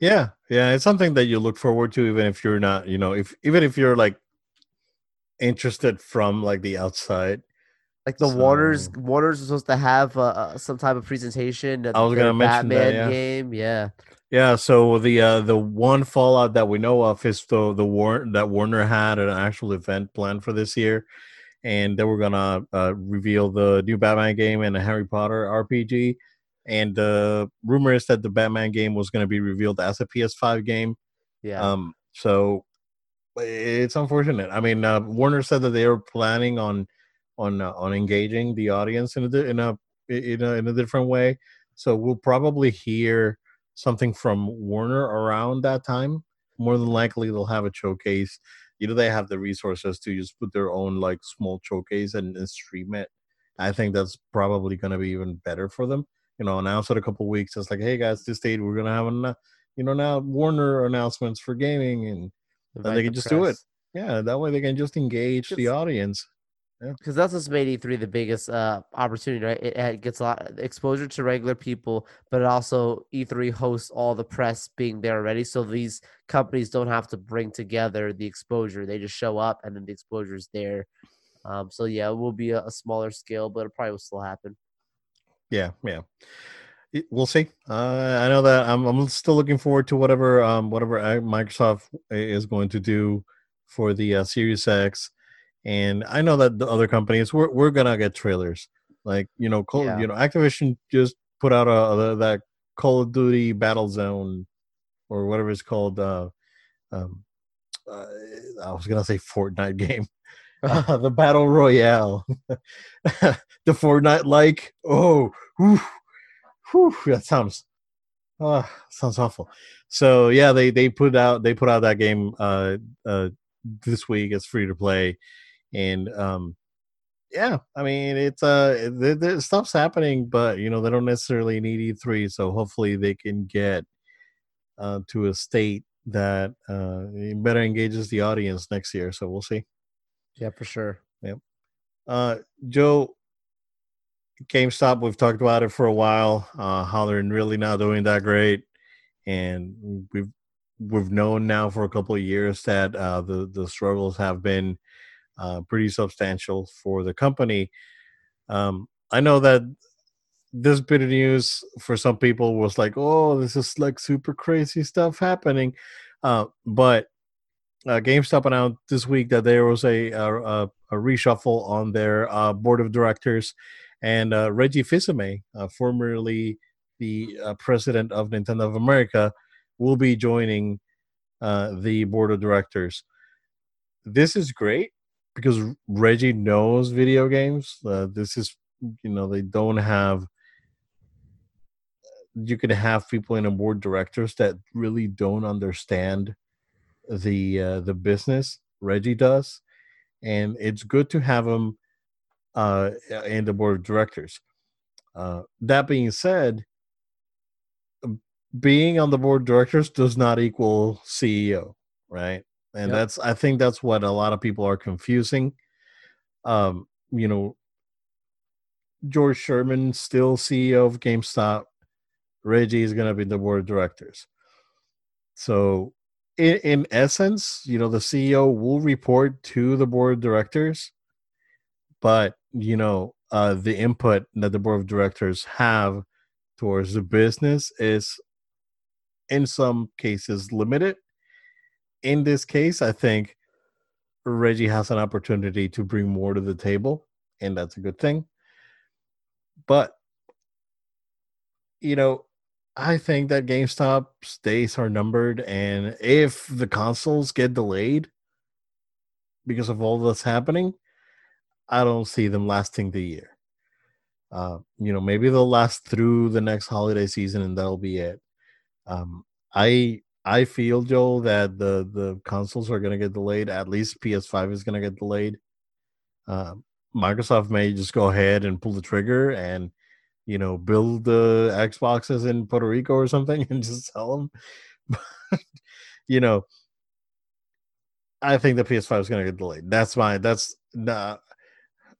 Speaker 1: Yeah, yeah, it's something that you look forward to, even if you're not, you know, if even if you're like interested from like the outside.
Speaker 2: Like the Warners,
Speaker 1: So-
Speaker 2: Warners was supposed to have uh, some type of presentation. at
Speaker 1: I was gonna mention that,
Speaker 2: Batman
Speaker 1: yeah.
Speaker 2: game. Yeah,
Speaker 1: Yeah, so the uh the one fallout that we know of is the the war that Warner had an actual event planned for this year, and they were gonna uh, reveal the new Batman game and a Harry Potter RPG, and the rumor is that the Batman game was gonna be revealed as a PS5 game.
Speaker 2: yeah.
Speaker 1: Um, so it's unfortunate. I mean, uh, Warner said that they were planning on on uh, on engaging the audience in a in a in a in a different way. So we'll probably hear something from Warner around that time. More than likely, they'll have a showcase. You know, they have the resources to just put their own like small showcase and, and stream it. I think that's probably going to be even better for them. You know, announce it a couple weeks. It's like, hey guys, this date we're to have an, you know, now Warner announcements for gaming and then they can
Speaker 2: the
Speaker 1: just do it. yeah, that way they can just engage the audience.
Speaker 2: because that's what's made E3 the biggest uh, opportunity, right? It, it gets a lot exposure to regular people, but it also E3 hosts all the press being there already. So these companies don't have to bring together the exposure; they just show up, and then the exposure is there. Um, so yeah, it will be a, a smaller scale, but it probably will still happen.
Speaker 1: Yeah, yeah. We'll see. Uh, I know that I'm, I'm still looking forward to whatever um, whatever uh, Microsoft is going to do for the uh, Series X, and I know that the other companies we're we're gonna get trailers. Like you know, Call,
Speaker 2: Yeah.
Speaker 1: you know, Activision just put out a, a that Call of Duty Battle Zone or whatever it's called. Uh, um, uh, I was gonna say Fortnite game. Uh, the battle royale, the Fortnite like. Oh, whew, whew, that sounds, uh, sounds awful. So yeah, they they put out they put out that game uh uh this week. It's free to play, and um yeah, I mean it's uh stuff's happening, but you know they don't necessarily need E3, so hopefully they can get uh to a state that uh better engages the audience next year. So we'll see.
Speaker 2: Yeah, for sure.
Speaker 1: Uh, Joe, GameStop, we've talked about it for a while. Uh, how they're really not doing that great, and we've we've known now for a couple of years that uh, the the struggles have been uh, pretty substantial for the company. Um, I know that this bit of news for some people was like, "Oh, this is like super crazy stuff happening," uh, but uh, GameStop announced this week that there was a a, a, reshuffle on their uh, board of directors, and uh, Reggie Fils-Aimé, uh, formerly the uh, president of Nintendo of America, will be joining uh, the board of directors. This is great because Reggie knows video games. This is, you know, they don't have. You can have people in a board directors that really don't understand the uh, the business. Reggie does, and it's good to have him uh, in the board of directors. Uh, that being said, being on the board of directors does not equal CEO, right? And
Speaker 2: Yep.
Speaker 1: that's I think that's what a lot of people are confusing. Um, you know, George Sherman still CEO of GameStop. Reggie is going to be the board of directors. So in, in essence, you know, the CEO will report to the board of directors, but you know, uh, the input that the board of directors have towards the business is in some cases limited. In this case, I think Reggie has an opportunity to bring more to the table, and that's a good thing. But you know, I think that GameStop's days are numbered, and if the consoles get delayed because of all that's happening, I don't see them lasting the year. Uh, you know, maybe they'll last through the next holiday season, and that'll be it. Um, I I feel Joe that the the consoles are going to get delayed. At least PS5 is going to get delayed. Uh, Microsoft may just go ahead and pull the trigger and you know build the Xboxes in Puerto Rico or something and just sell them. But, you know, I think the PS5 is going to get delayed. That's my that's nah,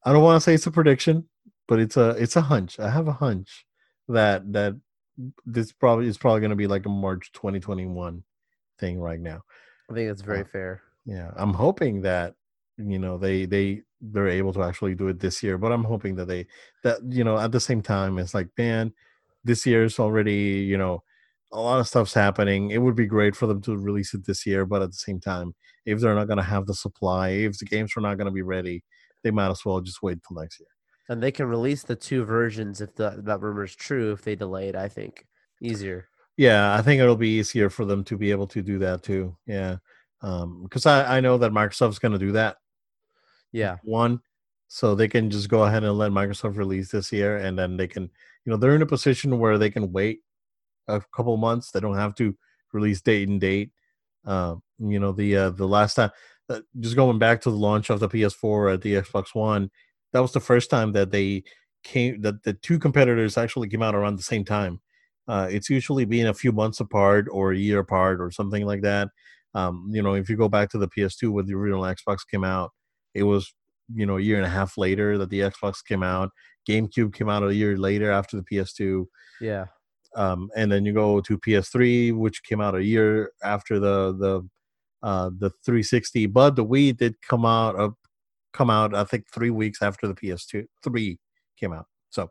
Speaker 1: I don't want to say it's a prediction, but it's a it's a hunch. I have a hunch that that this probably is probably going to be like a March 2021 thing right now.
Speaker 2: I think it's very
Speaker 1: Uh,
Speaker 2: fair.
Speaker 1: Yeah, I'm hoping that you know they they they're able to actually do it this year, but I'm hoping that they that you know at the same time it's like man, this year's already you know a lot of stuff's happening. It would be great for them to release it this year, but at the same time, if they're not going to have the supply, if the games are not going to be ready, they might as well just wait till next year.
Speaker 2: And they can release the two versions if the, that rumor is true. If they delay it, I think easier.
Speaker 1: Yeah, I think it'll be easier for them to be able to do that too. Yeah, um, because I I know that Microsoft's going to do that.
Speaker 2: Yeah,
Speaker 1: one. So they can just go ahead and let microsoft release this year and then they can you know they're in a position where they can wait a couple months. They don't have to release date and date. Uh, you know the uh, the last time uh, just going back to the launch of the ps4 at the xbox one that was the first time that they came that the two competitors actually came out around the same time. Uh, it's usually being a few months apart or a year apart or something like that. Um, you know if you go back to the ps2 when the original xbox came out it was you know a year and a half later that the Xbox came out. GameCube came out a year later after the PS2,
Speaker 2: yeah,
Speaker 1: um, and then you go to PS3, which came out a year after the the uh, the 360. But the Wii did come out of come out I think three weeks after the PS2 three came out. So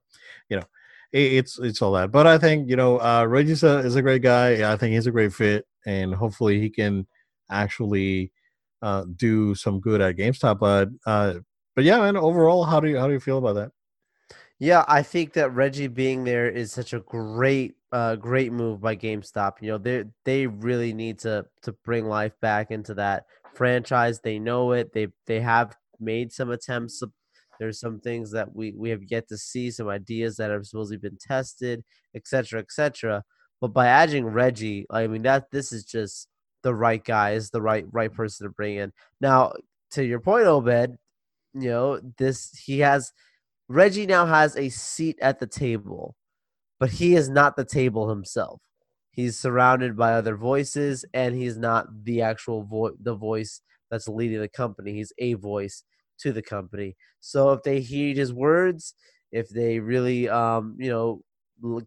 Speaker 1: you know it, it's it's all that. But I think you know uh, Reggie's a, is a great guy. I think he's a great fit, and hopefully he can actually uh, do some good at GameStop. But uh, but yeah, man. Overall, how do you how do you feel about that?
Speaker 2: yeah. I think that Reggie being there is such a great, uh, great move by GameStop. You know, they they really need to to bring life back into that franchise. They know it. They they have made some attempts. There's some things that we we have yet to see, some ideas that have supposedly been tested, etc., etc. But by adding Reggie, I mean that this is just the right guy, is the right right person to bring in. Now, to your point, Obed, you know this he has Reggie now has a seat at the table, but he is not the table himself. He's surrounded by other voices, and he's not the actual voice, the voice that's leading the company. He's a voice to the company. So if they heed his words, if they really, um, you know,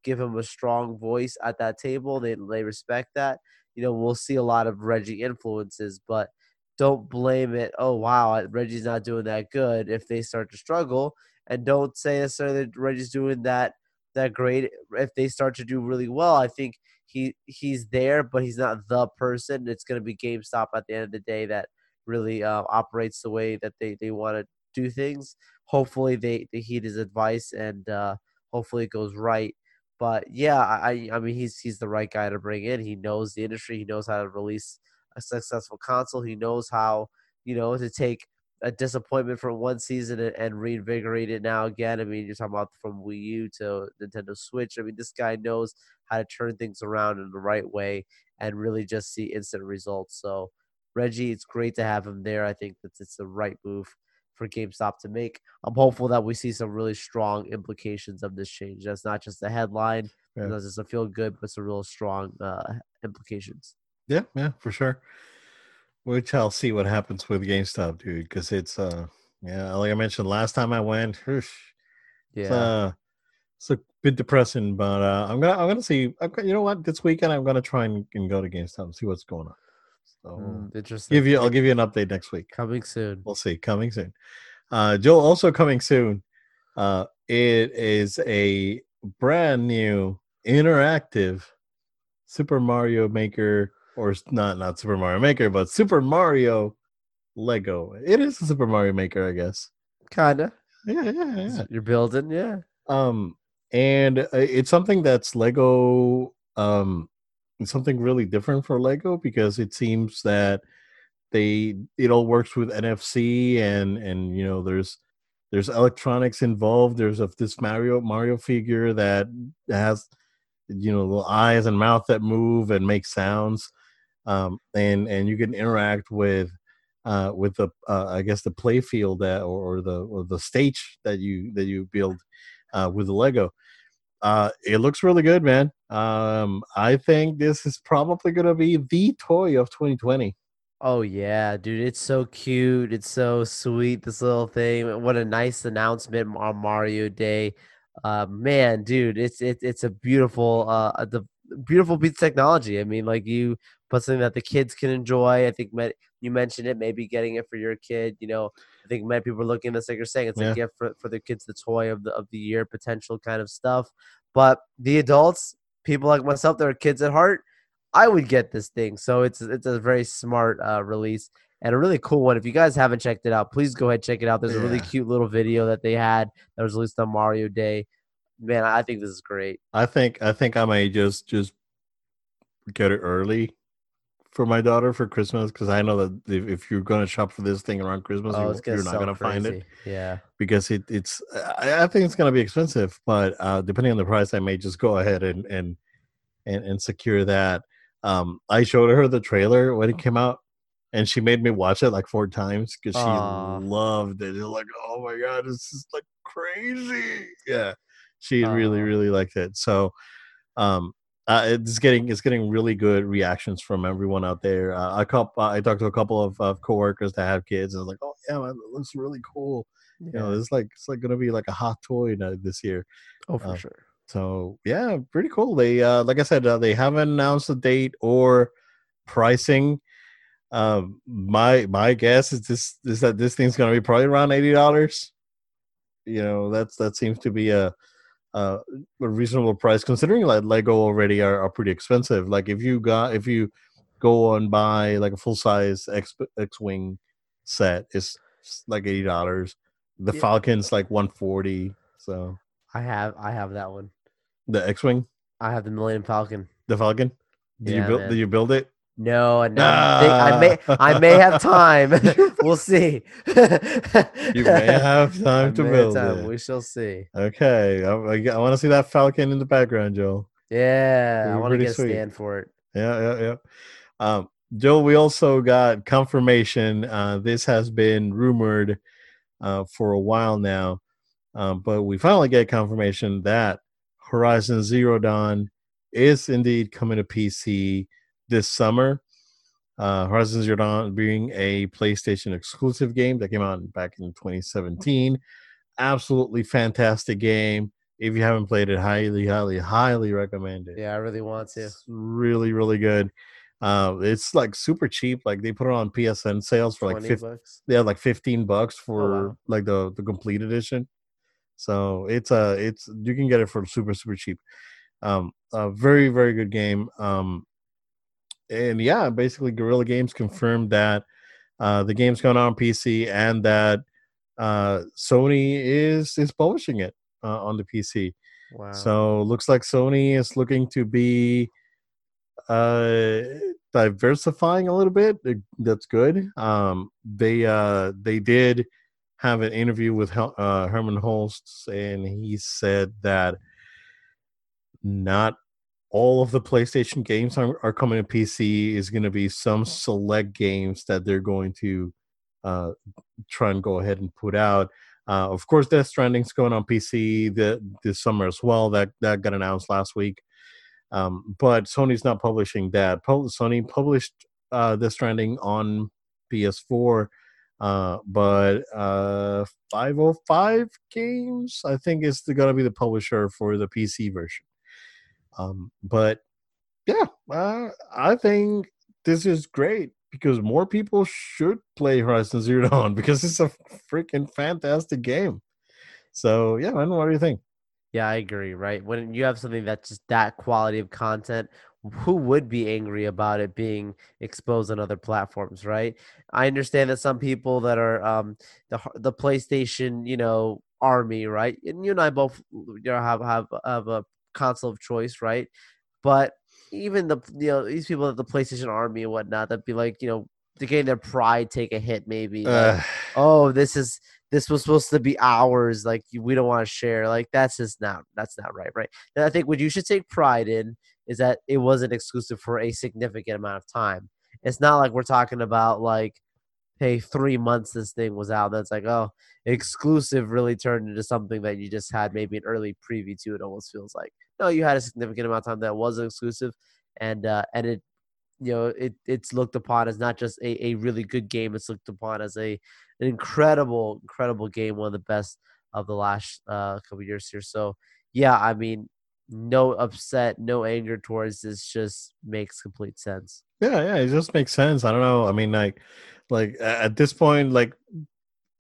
Speaker 2: give him a strong voice at that table, they they respect that. You know, we'll see a lot of Reggie influences, but don't blame it. Oh wow, Reggie's not doing that good. If they start to struggle, and don't say necessarily that Reggie's doing that that great. If they start to do really well, I think he he's there, but he's not the person. It's going to be GameStop at the end of the day that really uh, operates the way that they they want to do things. Hopefully, they they heed his advice and uh, hopefully it goes right. But yeah, I I mean he's he's the right guy to bring in. He knows the industry. He knows how to release a successful console. He knows how you know to take a disappointment from one season and, and reinvigorate it now again. I mean, you're talking about from Wii U to Nintendo Switch. I mean, this guy knows how to turn things around in the right way and really just see instant results. So, Reggie, it's great to have him there. I think that it's the right move for GameStop to make. I'm hopeful that we see some really strong implications of this change. That's not just a headline,
Speaker 1: Yeah.
Speaker 2: it doesn't feel good, but some real strong uh, implications.
Speaker 1: Yeah, yeah, for sure. Which I'll see what happens with GameStop, dude, because it's uh yeah, like I mentioned last time I went, whoosh, it's,
Speaker 2: Yeah.
Speaker 1: uh, it's a bit depressing, but uh, I'm gonna I'm gonna see. I'm, you know what? This weekend I'm gonna try and, and go to GameStop and see what's going on. So
Speaker 2: Mm, interesting.
Speaker 1: give you, I'll give you an update next week.
Speaker 2: Coming soon.
Speaker 1: We'll see. Coming soon. Uh, Joe, also coming soon. Uh, it is a brand new interactive Super Mario Maker, or not not Super Mario Maker, but Super Mario Lego. It is a Super Mario Maker, I guess.
Speaker 2: Kinda.
Speaker 1: Yeah, yeah, yeah.
Speaker 2: You're building, yeah.
Speaker 1: Um, and uh, it's something that's Lego. Um, something really different for Lego because it seems that they it all works with NFC and and you know there's there's electronics involved. There's of this Mario Mario figure that has you know little eyes and mouth that move and make sounds, um, and and you can interact with uh, with the uh, I guess the play field that or, or the or the stage that you that you build uh, with the Lego. Uh, it looks really good, man. Um, I think this is probably gonna be the toy of 2020.
Speaker 2: Oh yeah, dude, it's so cute. It's so sweet. This little thing. What a nice announcement on Mario Day. Uh, man, dude, it's it's it's a beautiful uh the beautiful piece of technology. I mean, like you put something that the kids can enjoy. I think met, you mentioned it, maybe getting it for your kid. You know, I think many people are looking at this like you're saying, it's
Speaker 1: Yeah.
Speaker 2: a gift for, for the kids, the toy of the of the year potential kind of stuff. But the adults, people like myself that are kids at heart, I would get this thing. So it's it's a very smart uh, release and a really cool one. If you guys haven't checked it out, please go ahead and check it out. There's a really cute little video that they had that was released on Mario Day. Man, I think this is great.
Speaker 1: I think I think I may just just get it early for my daughter for Christmas because I know that if, if you're gonna shop for this thing around Christmas,
Speaker 2: Oh,
Speaker 1: you, you're not
Speaker 2: sell
Speaker 1: gonna find it.
Speaker 2: Yeah.
Speaker 1: because it, it's I, I think it's gonna be expensive, but uh, depending on the price, I may just go ahead and and and, and secure that. Um, I showed her the trailer when it came out, and she made me watch it like four times because she
Speaker 2: Aw.
Speaker 1: loved it. It's like, oh my god, this is like crazy. Yeah, she really really liked it. So, um, uh, it's getting it's getting really good reactions from everyone out there. Uh, a couple, I talked to a couple of, of coworkers that have kids, and I was like, oh yeah, man, it looks really cool. You know, it's like it's like gonna be like a hot toy this year.
Speaker 2: Oh, for
Speaker 1: uh,
Speaker 2: sure.
Speaker 1: So yeah, pretty cool. They uh, like I said, uh, they haven't announced a date or pricing. Um, my my guess is this is that this thing's gonna be probably around eighty dollars. You know, that's that seems to be a a, a reasonable price considering like Lego already are, are pretty expensive. Like if you got if you go and buy like a full size X X wing set, it's like eighty dollars. The
Speaker 2: Yeah.
Speaker 1: Falcon's like one forty. So
Speaker 2: I have I have that one.
Speaker 1: the X wing.
Speaker 2: I have the Millennium Falcon.
Speaker 1: The Falcon? Did
Speaker 2: Yeah,
Speaker 1: you build
Speaker 2: man.
Speaker 1: did you build it?
Speaker 2: No, I'm I may I may have time. we'll see.
Speaker 1: You may have
Speaker 2: I
Speaker 1: time to
Speaker 2: may
Speaker 1: build
Speaker 2: time.
Speaker 1: it.
Speaker 2: We shall see.
Speaker 1: Okay. I, I, want to see that Falcon in the background, Joe.
Speaker 2: Yeah, I want to get a stand for it.
Speaker 1: Yeah, yeah, yeah. Um, Joe, we also got confirmation. Uh, this has been rumored uh, for a while now, um, but we finally get confirmation that Horizon Zero Dawn is indeed coming to PC this summer. Uh, Horizon Zero Dawn being a PlayStation exclusive game that came out back in 2017. Absolutely fantastic game. If you haven't played it, highly, highly, highly recommend it.
Speaker 2: Yeah, I really want to.
Speaker 1: It's really, really good. Uh, it's like super cheap. Like they put it on PSN sales for like
Speaker 2: 20
Speaker 1: 50,
Speaker 2: bucks.
Speaker 1: they have like 15 bucks for
Speaker 2: wow.
Speaker 1: like the the complete edition. So it's uh it's you can get it for super super cheap. Um, a very very good game. Um, and yeah, basically Guerrilla Games confirmed that uh the game's going on PC and that uh Sony is is publishing it uh, on the PC.
Speaker 2: Wow.
Speaker 1: So looks like Sony is looking to be uh diversifying a little bit. That's good. Um they uh they did have an interview with Hel- uh Hermen Hulst and he said that not all of the PlayStation games are, are coming to PC is going to be some select games that they're going to uh try and go ahead and put out. Uh, of course, Death Stranding's going on PC the, this summer as well. That that got announced last week. Um, but Sony's not publishing that. Sony published uh, Death Stranding on PS4, uh, but uh, 505 Games, I think, is going to be the publisher for the PC version. Um, but yeah, uh, I think this is great. because more people should play Horizon Zero Dawn because it's a freaking fantastic game. So yeah, man, what do you think?
Speaker 2: Yeah, I agree. Right when you have something that's just that quality of content, who would be angry about it being exposed on other platforms, right? I understand that some people that are um the the PlayStation, you know, army, right? And you and I both you know have have have a console of choice, right? But even the you know these people at the PlayStation Army and whatnot that be like you know they're getting their pride take a hit maybe. Like, oh, this is this was supposed to be ours. Like we don't want to share. Like that's just not that's not right, right? And I think what you should take pride in is that it wasn't exclusive for a significant amount of time. It's not like we're talking about like, hey, three months this thing was out. That's like, oh, exclusive really turned into something that you just had maybe an early preview to. It almost feels like no, you had a significant amount of time that was exclusive, and uh, and it you know it it's looked upon as not just a, a really good game it's looked upon as a an incredible incredible game one of the best of the last uh, couple years here so yeah i mean no upset no anger towards this just makes complete sense
Speaker 1: yeah yeah it just makes sense i don't know i mean like like at this point like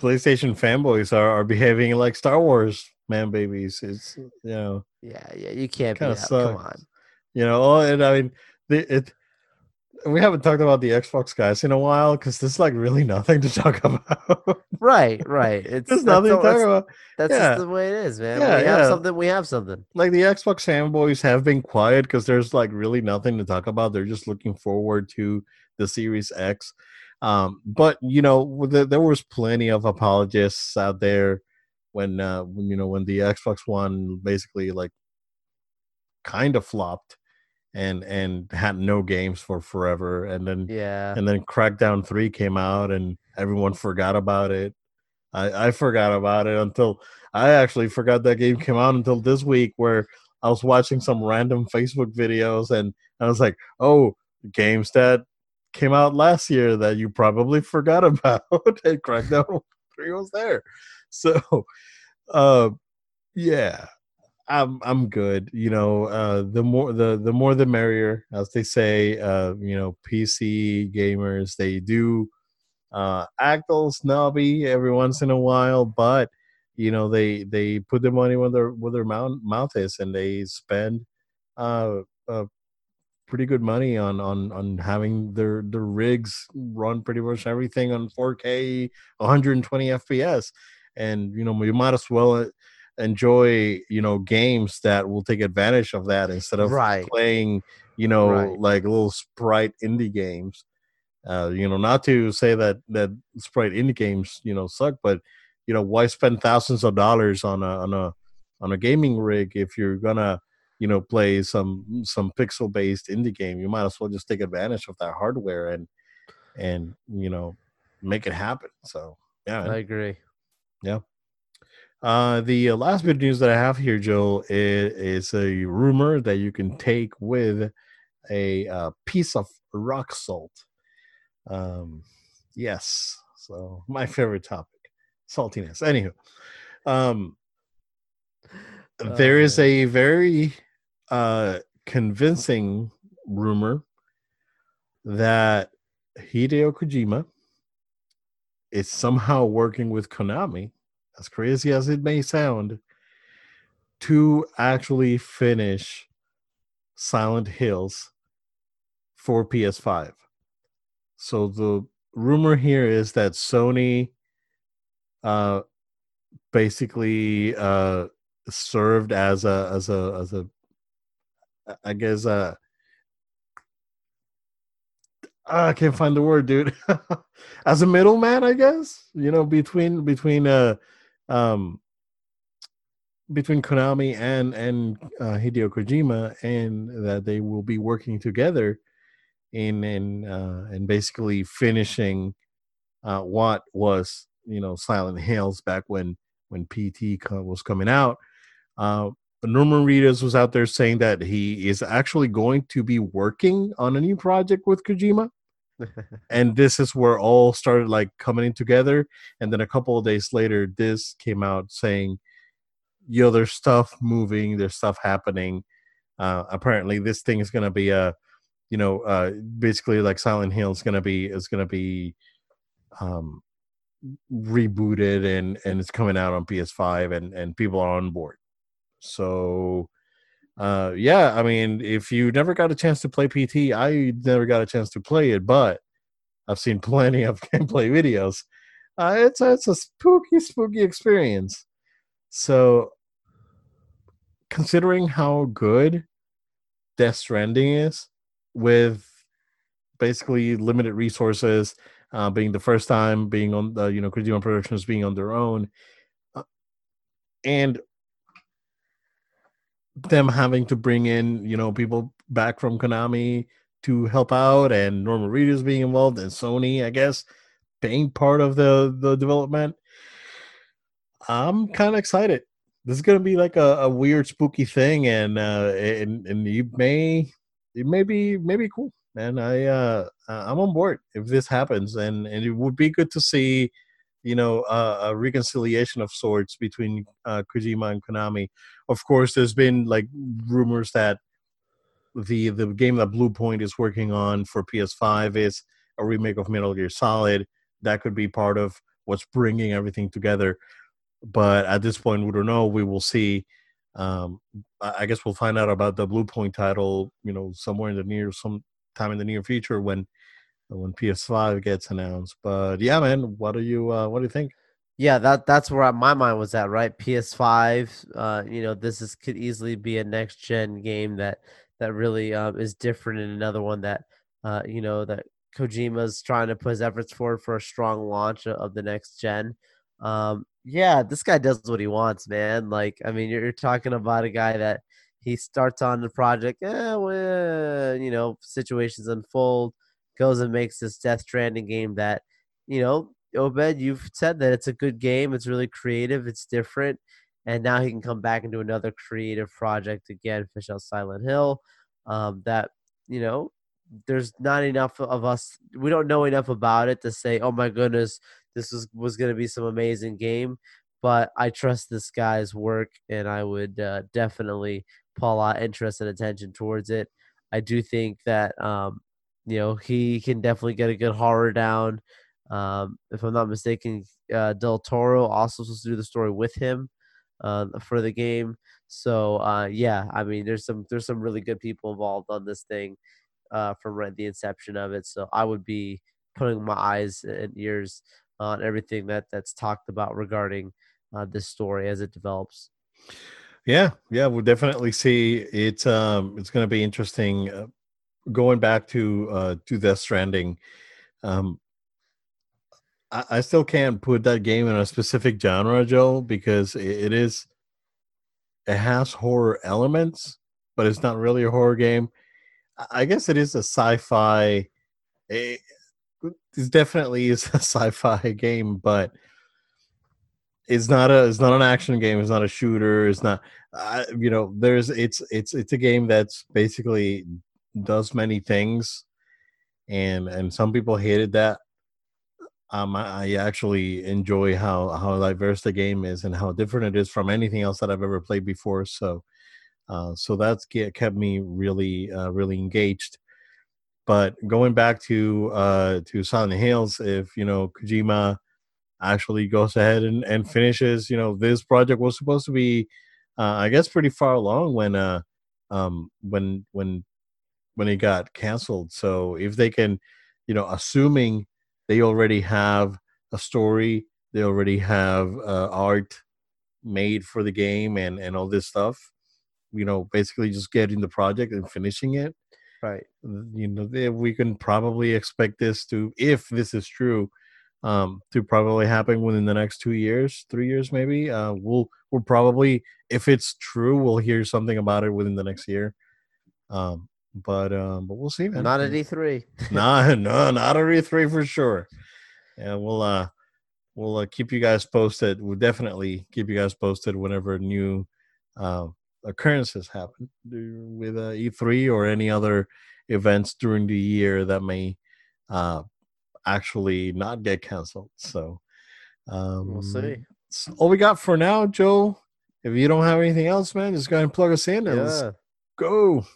Speaker 1: playstation fanboys are, are behaving like star wars man babies it's you know
Speaker 2: yeah yeah you can't be that. come on
Speaker 1: you know oh and i mean the, it we haven't talked about the Xbox guys in a while because there's like really nothing to talk about.
Speaker 2: right, right. It's
Speaker 1: there's nothing to talk about.
Speaker 2: That's yeah. just the way it is, man. Yeah, we have something. We have something.
Speaker 1: Like the Xbox fanboys have been quiet because there's like really nothing to talk about. They're just looking forward to the Series X. Um, but you know, the, there was plenty of apologists out there when, uh, when you know when the Xbox One basically like kind of flopped and and had no games for forever and then
Speaker 2: yeah.
Speaker 1: and then crackdown 3 came out and everyone forgot about it. I i forgot about it until i actually forgot that game came out until this week where i was watching some random facebook videos and i was like oh games that came out last year that you probably forgot about and crackdown 3 was there so uh yeah I'm I'm good. You know, uh, the more the the more the merrier, as they say. Uh, you know, PC gamers they do uh, act all snobby every once in a while, but you know they they put their money where their where their mouth mouth is, and they spend uh, uh pretty good money on on on having their their rigs run pretty much everything on 4K, 120 FPS, and you know you might as well uh, enjoy you know games that will take advantage of that instead of
Speaker 2: right.
Speaker 1: playing you know right. like little sprite indie games uh you know not to say that that sprite indie games you know suck but you know why spend thousands of dollars on a on a on a gaming rig if you're gonna you know play some some pixel based indie game you might as well just take advantage of that hardware and and you know make it happen so yeah
Speaker 2: i agree
Speaker 1: yeah uh, the last bit of news that I have here, Joe, is, is a rumor that you can take with a uh, piece of rock salt. Um, yes, so my favorite topic, saltiness. Anywho, um, oh, there is a very uh, convincing rumor that Hideo Kojima is somehow working with Konami as crazy as it may sound, to actually finish Silent Hills for PS5. So the rumor here is that Sony uh basically uh served as a as a as a I guess uh I can't find the word, dude. as a middleman, I guess. You know, between between uh um, between Konami and and uh, Hideo Kojima, and that they will be working together in in uh, and basically finishing uh, what was you know Silent Hills back when when PT was coming out. Uh, Norman Reedus was out there saying that he is actually going to be working on a new project with Kojima and this is where all started like coming together. And then a couple of days later, this came out saying, "Yo, there's stuff moving, there's stuff happening. Uh, apparently, this thing is gonna be a you know, uh, basically like Silent Hill is gonna be is gonna be um, rebooted and and it's coming out on PS5 and and people are on board. So uh yeah, I mean, if you never got a chance to play PT, I never got a chance to play it, but I've seen plenty of gameplay videos. Uh, it's a, it's a spooky, spooky experience. So, considering how good Death Stranding is, with basically limited resources, uh, being the first time being on the you know Kojima Productions being on their own, uh, and them having to bring in you know people back from Konami to help out, and Norman Reedus being involved, and Sony, I guess, being part of the the development. I'm kind of excited. This is gonna be like a, a weird, spooky thing, and uh, and and you may it may be maybe cool man. I uh, I'm on board if this happens, and and it would be good to see, you know, uh, a reconciliation of sorts between uh, Kojima and Konami. Of course, there's been like rumors that the the game that Bluepoint is working on for PS5 is a remake of Metal Gear Solid. That could be part of what's bringing everything together. But at this point, we don't know. We will see. Um, I guess we'll find out about the Bluepoint title, you know, somewhere in the near some time in the near future when when PS5 gets announced. But yeah, man, what do you uh, what do you think?
Speaker 2: Yeah, that that's where my mind was at, right? PS5, uh, you know, this is could easily be a next gen game that that really um, is different and another one that uh, you know that Kojima's trying to put his efforts forward for a strong launch of the next gen. Um, yeah, this guy does what he wants, man. Like, I mean, you're, you're talking about a guy that he starts on the project, eh, well, you know, situations unfold, goes and makes this Death Stranding game that, you know, Obed, you've said that it's a good game. It's really creative. It's different. And now he can come back do another creative project again, Fish Out Silent Hill. Um, that, you know, there's not enough of us. We don't know enough about it to say, oh my goodness, this was, was going to be some amazing game. But I trust this guy's work and I would uh, definitely pull a lot interest and attention towards it. I do think that um, you know he can definitely get a good horror down. Um, if I'm not mistaken, uh, Del Toro also supposed to do the story with him uh, for the game. So uh, yeah, I mean, there's some there's some really good people involved on this thing uh, from right the inception of it. So I would be putting my eyes and ears on everything that that's talked about regarding uh, this story as it develops.
Speaker 1: Yeah, yeah, we'll definitely see. It's um, it's going to be interesting. Going back to uh, to Death Stranding, um, I, I still can't put that game in a specific genre, Joe, because it, it is it has horror elements, but it's not really a horror game. I guess it is a sci-fi. It, it definitely is a sci-fi game, but it's not a it's not an action game it's not a shooter it's not uh, you know there's it's it's it's a game that's basically does many things and and some people hated that um I, I actually enjoy how how diverse the game is and how different it is from anything else that i've ever played before so uh so that's get, kept me really uh really engaged but going back to uh to silent hills if you know kojima actually goes ahead and, and finishes. You know, this project was supposed to be, uh, I guess, pretty far along when uh, um, when when when it got canceled. So if they can, you know, assuming they already have a story, they already have uh, art made for the game and and all this stuff. You know, basically just getting the project and finishing it.
Speaker 2: Right.
Speaker 1: You know, we can probably expect this to, if this is true, um, to probably happen within the next two years, three years maybe. Uh, we'll we'll probably, if it's true, we'll hear something about it within the next year. Um, but um, but we'll see, man.
Speaker 2: Not at E three.
Speaker 1: nah, no, not at E three for sure. Yeah, we'll uh, we'll uh, keep you guys posted. We'll definitely keep you guys posted whenever new uh, occurrences happen with uh, E3 or any other events during the year that may uh, actually not get canceled. So
Speaker 2: um, we'll see.
Speaker 1: all we got for now, Joe. If you don't have anything else, man, just go ahead and plug us in and yeah. let's go.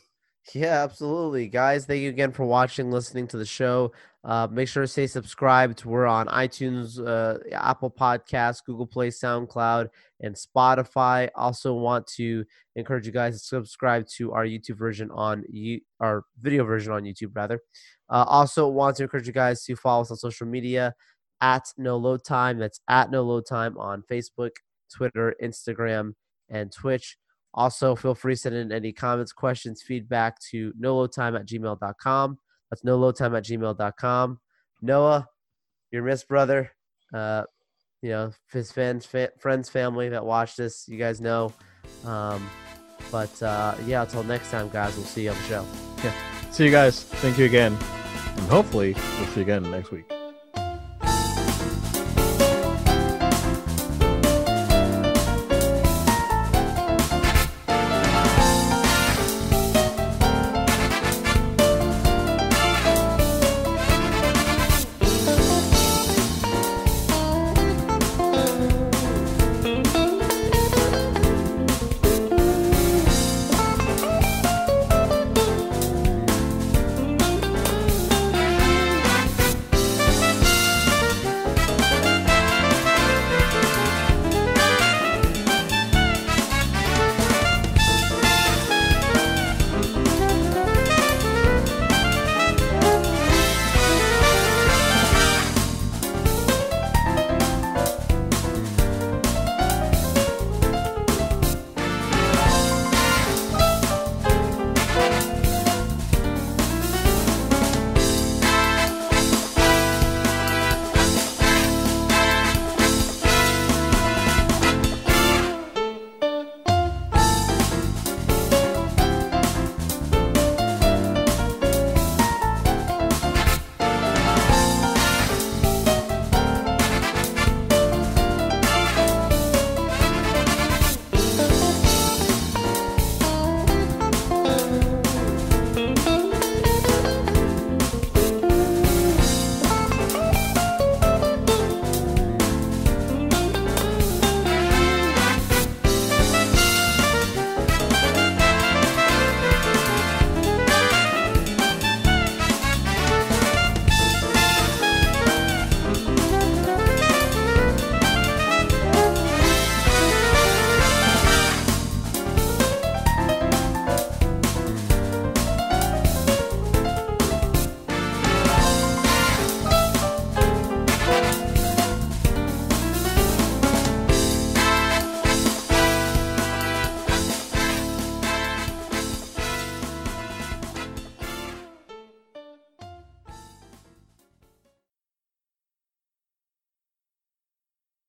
Speaker 2: Yeah, absolutely. Guys, thank you again for watching, listening to the show. Uh, make sure to stay subscribed. We're on iTunes, uh, Apple Podcasts, Google Play, SoundCloud, and Spotify. Also, want to encourage you guys to subscribe to our YouTube version on you, our video version on YouTube, rather. Uh, also, want to encourage you guys to follow us on social media at No Load Time. That's at No Load Time on Facebook, Twitter, Instagram, and Twitch. Also, feel free to send in any comments, questions, feedback to noloadtime at gmail.com. That's noloadtime at gmail.com. Noah, your missed brother, uh, you know, his fans, fa- friends, family that watch this, you guys know. Um, but uh, yeah, until next time, guys, we'll see you on the show.
Speaker 1: Yeah. See you guys. Thank you again. And hopefully, we'll see you again next week.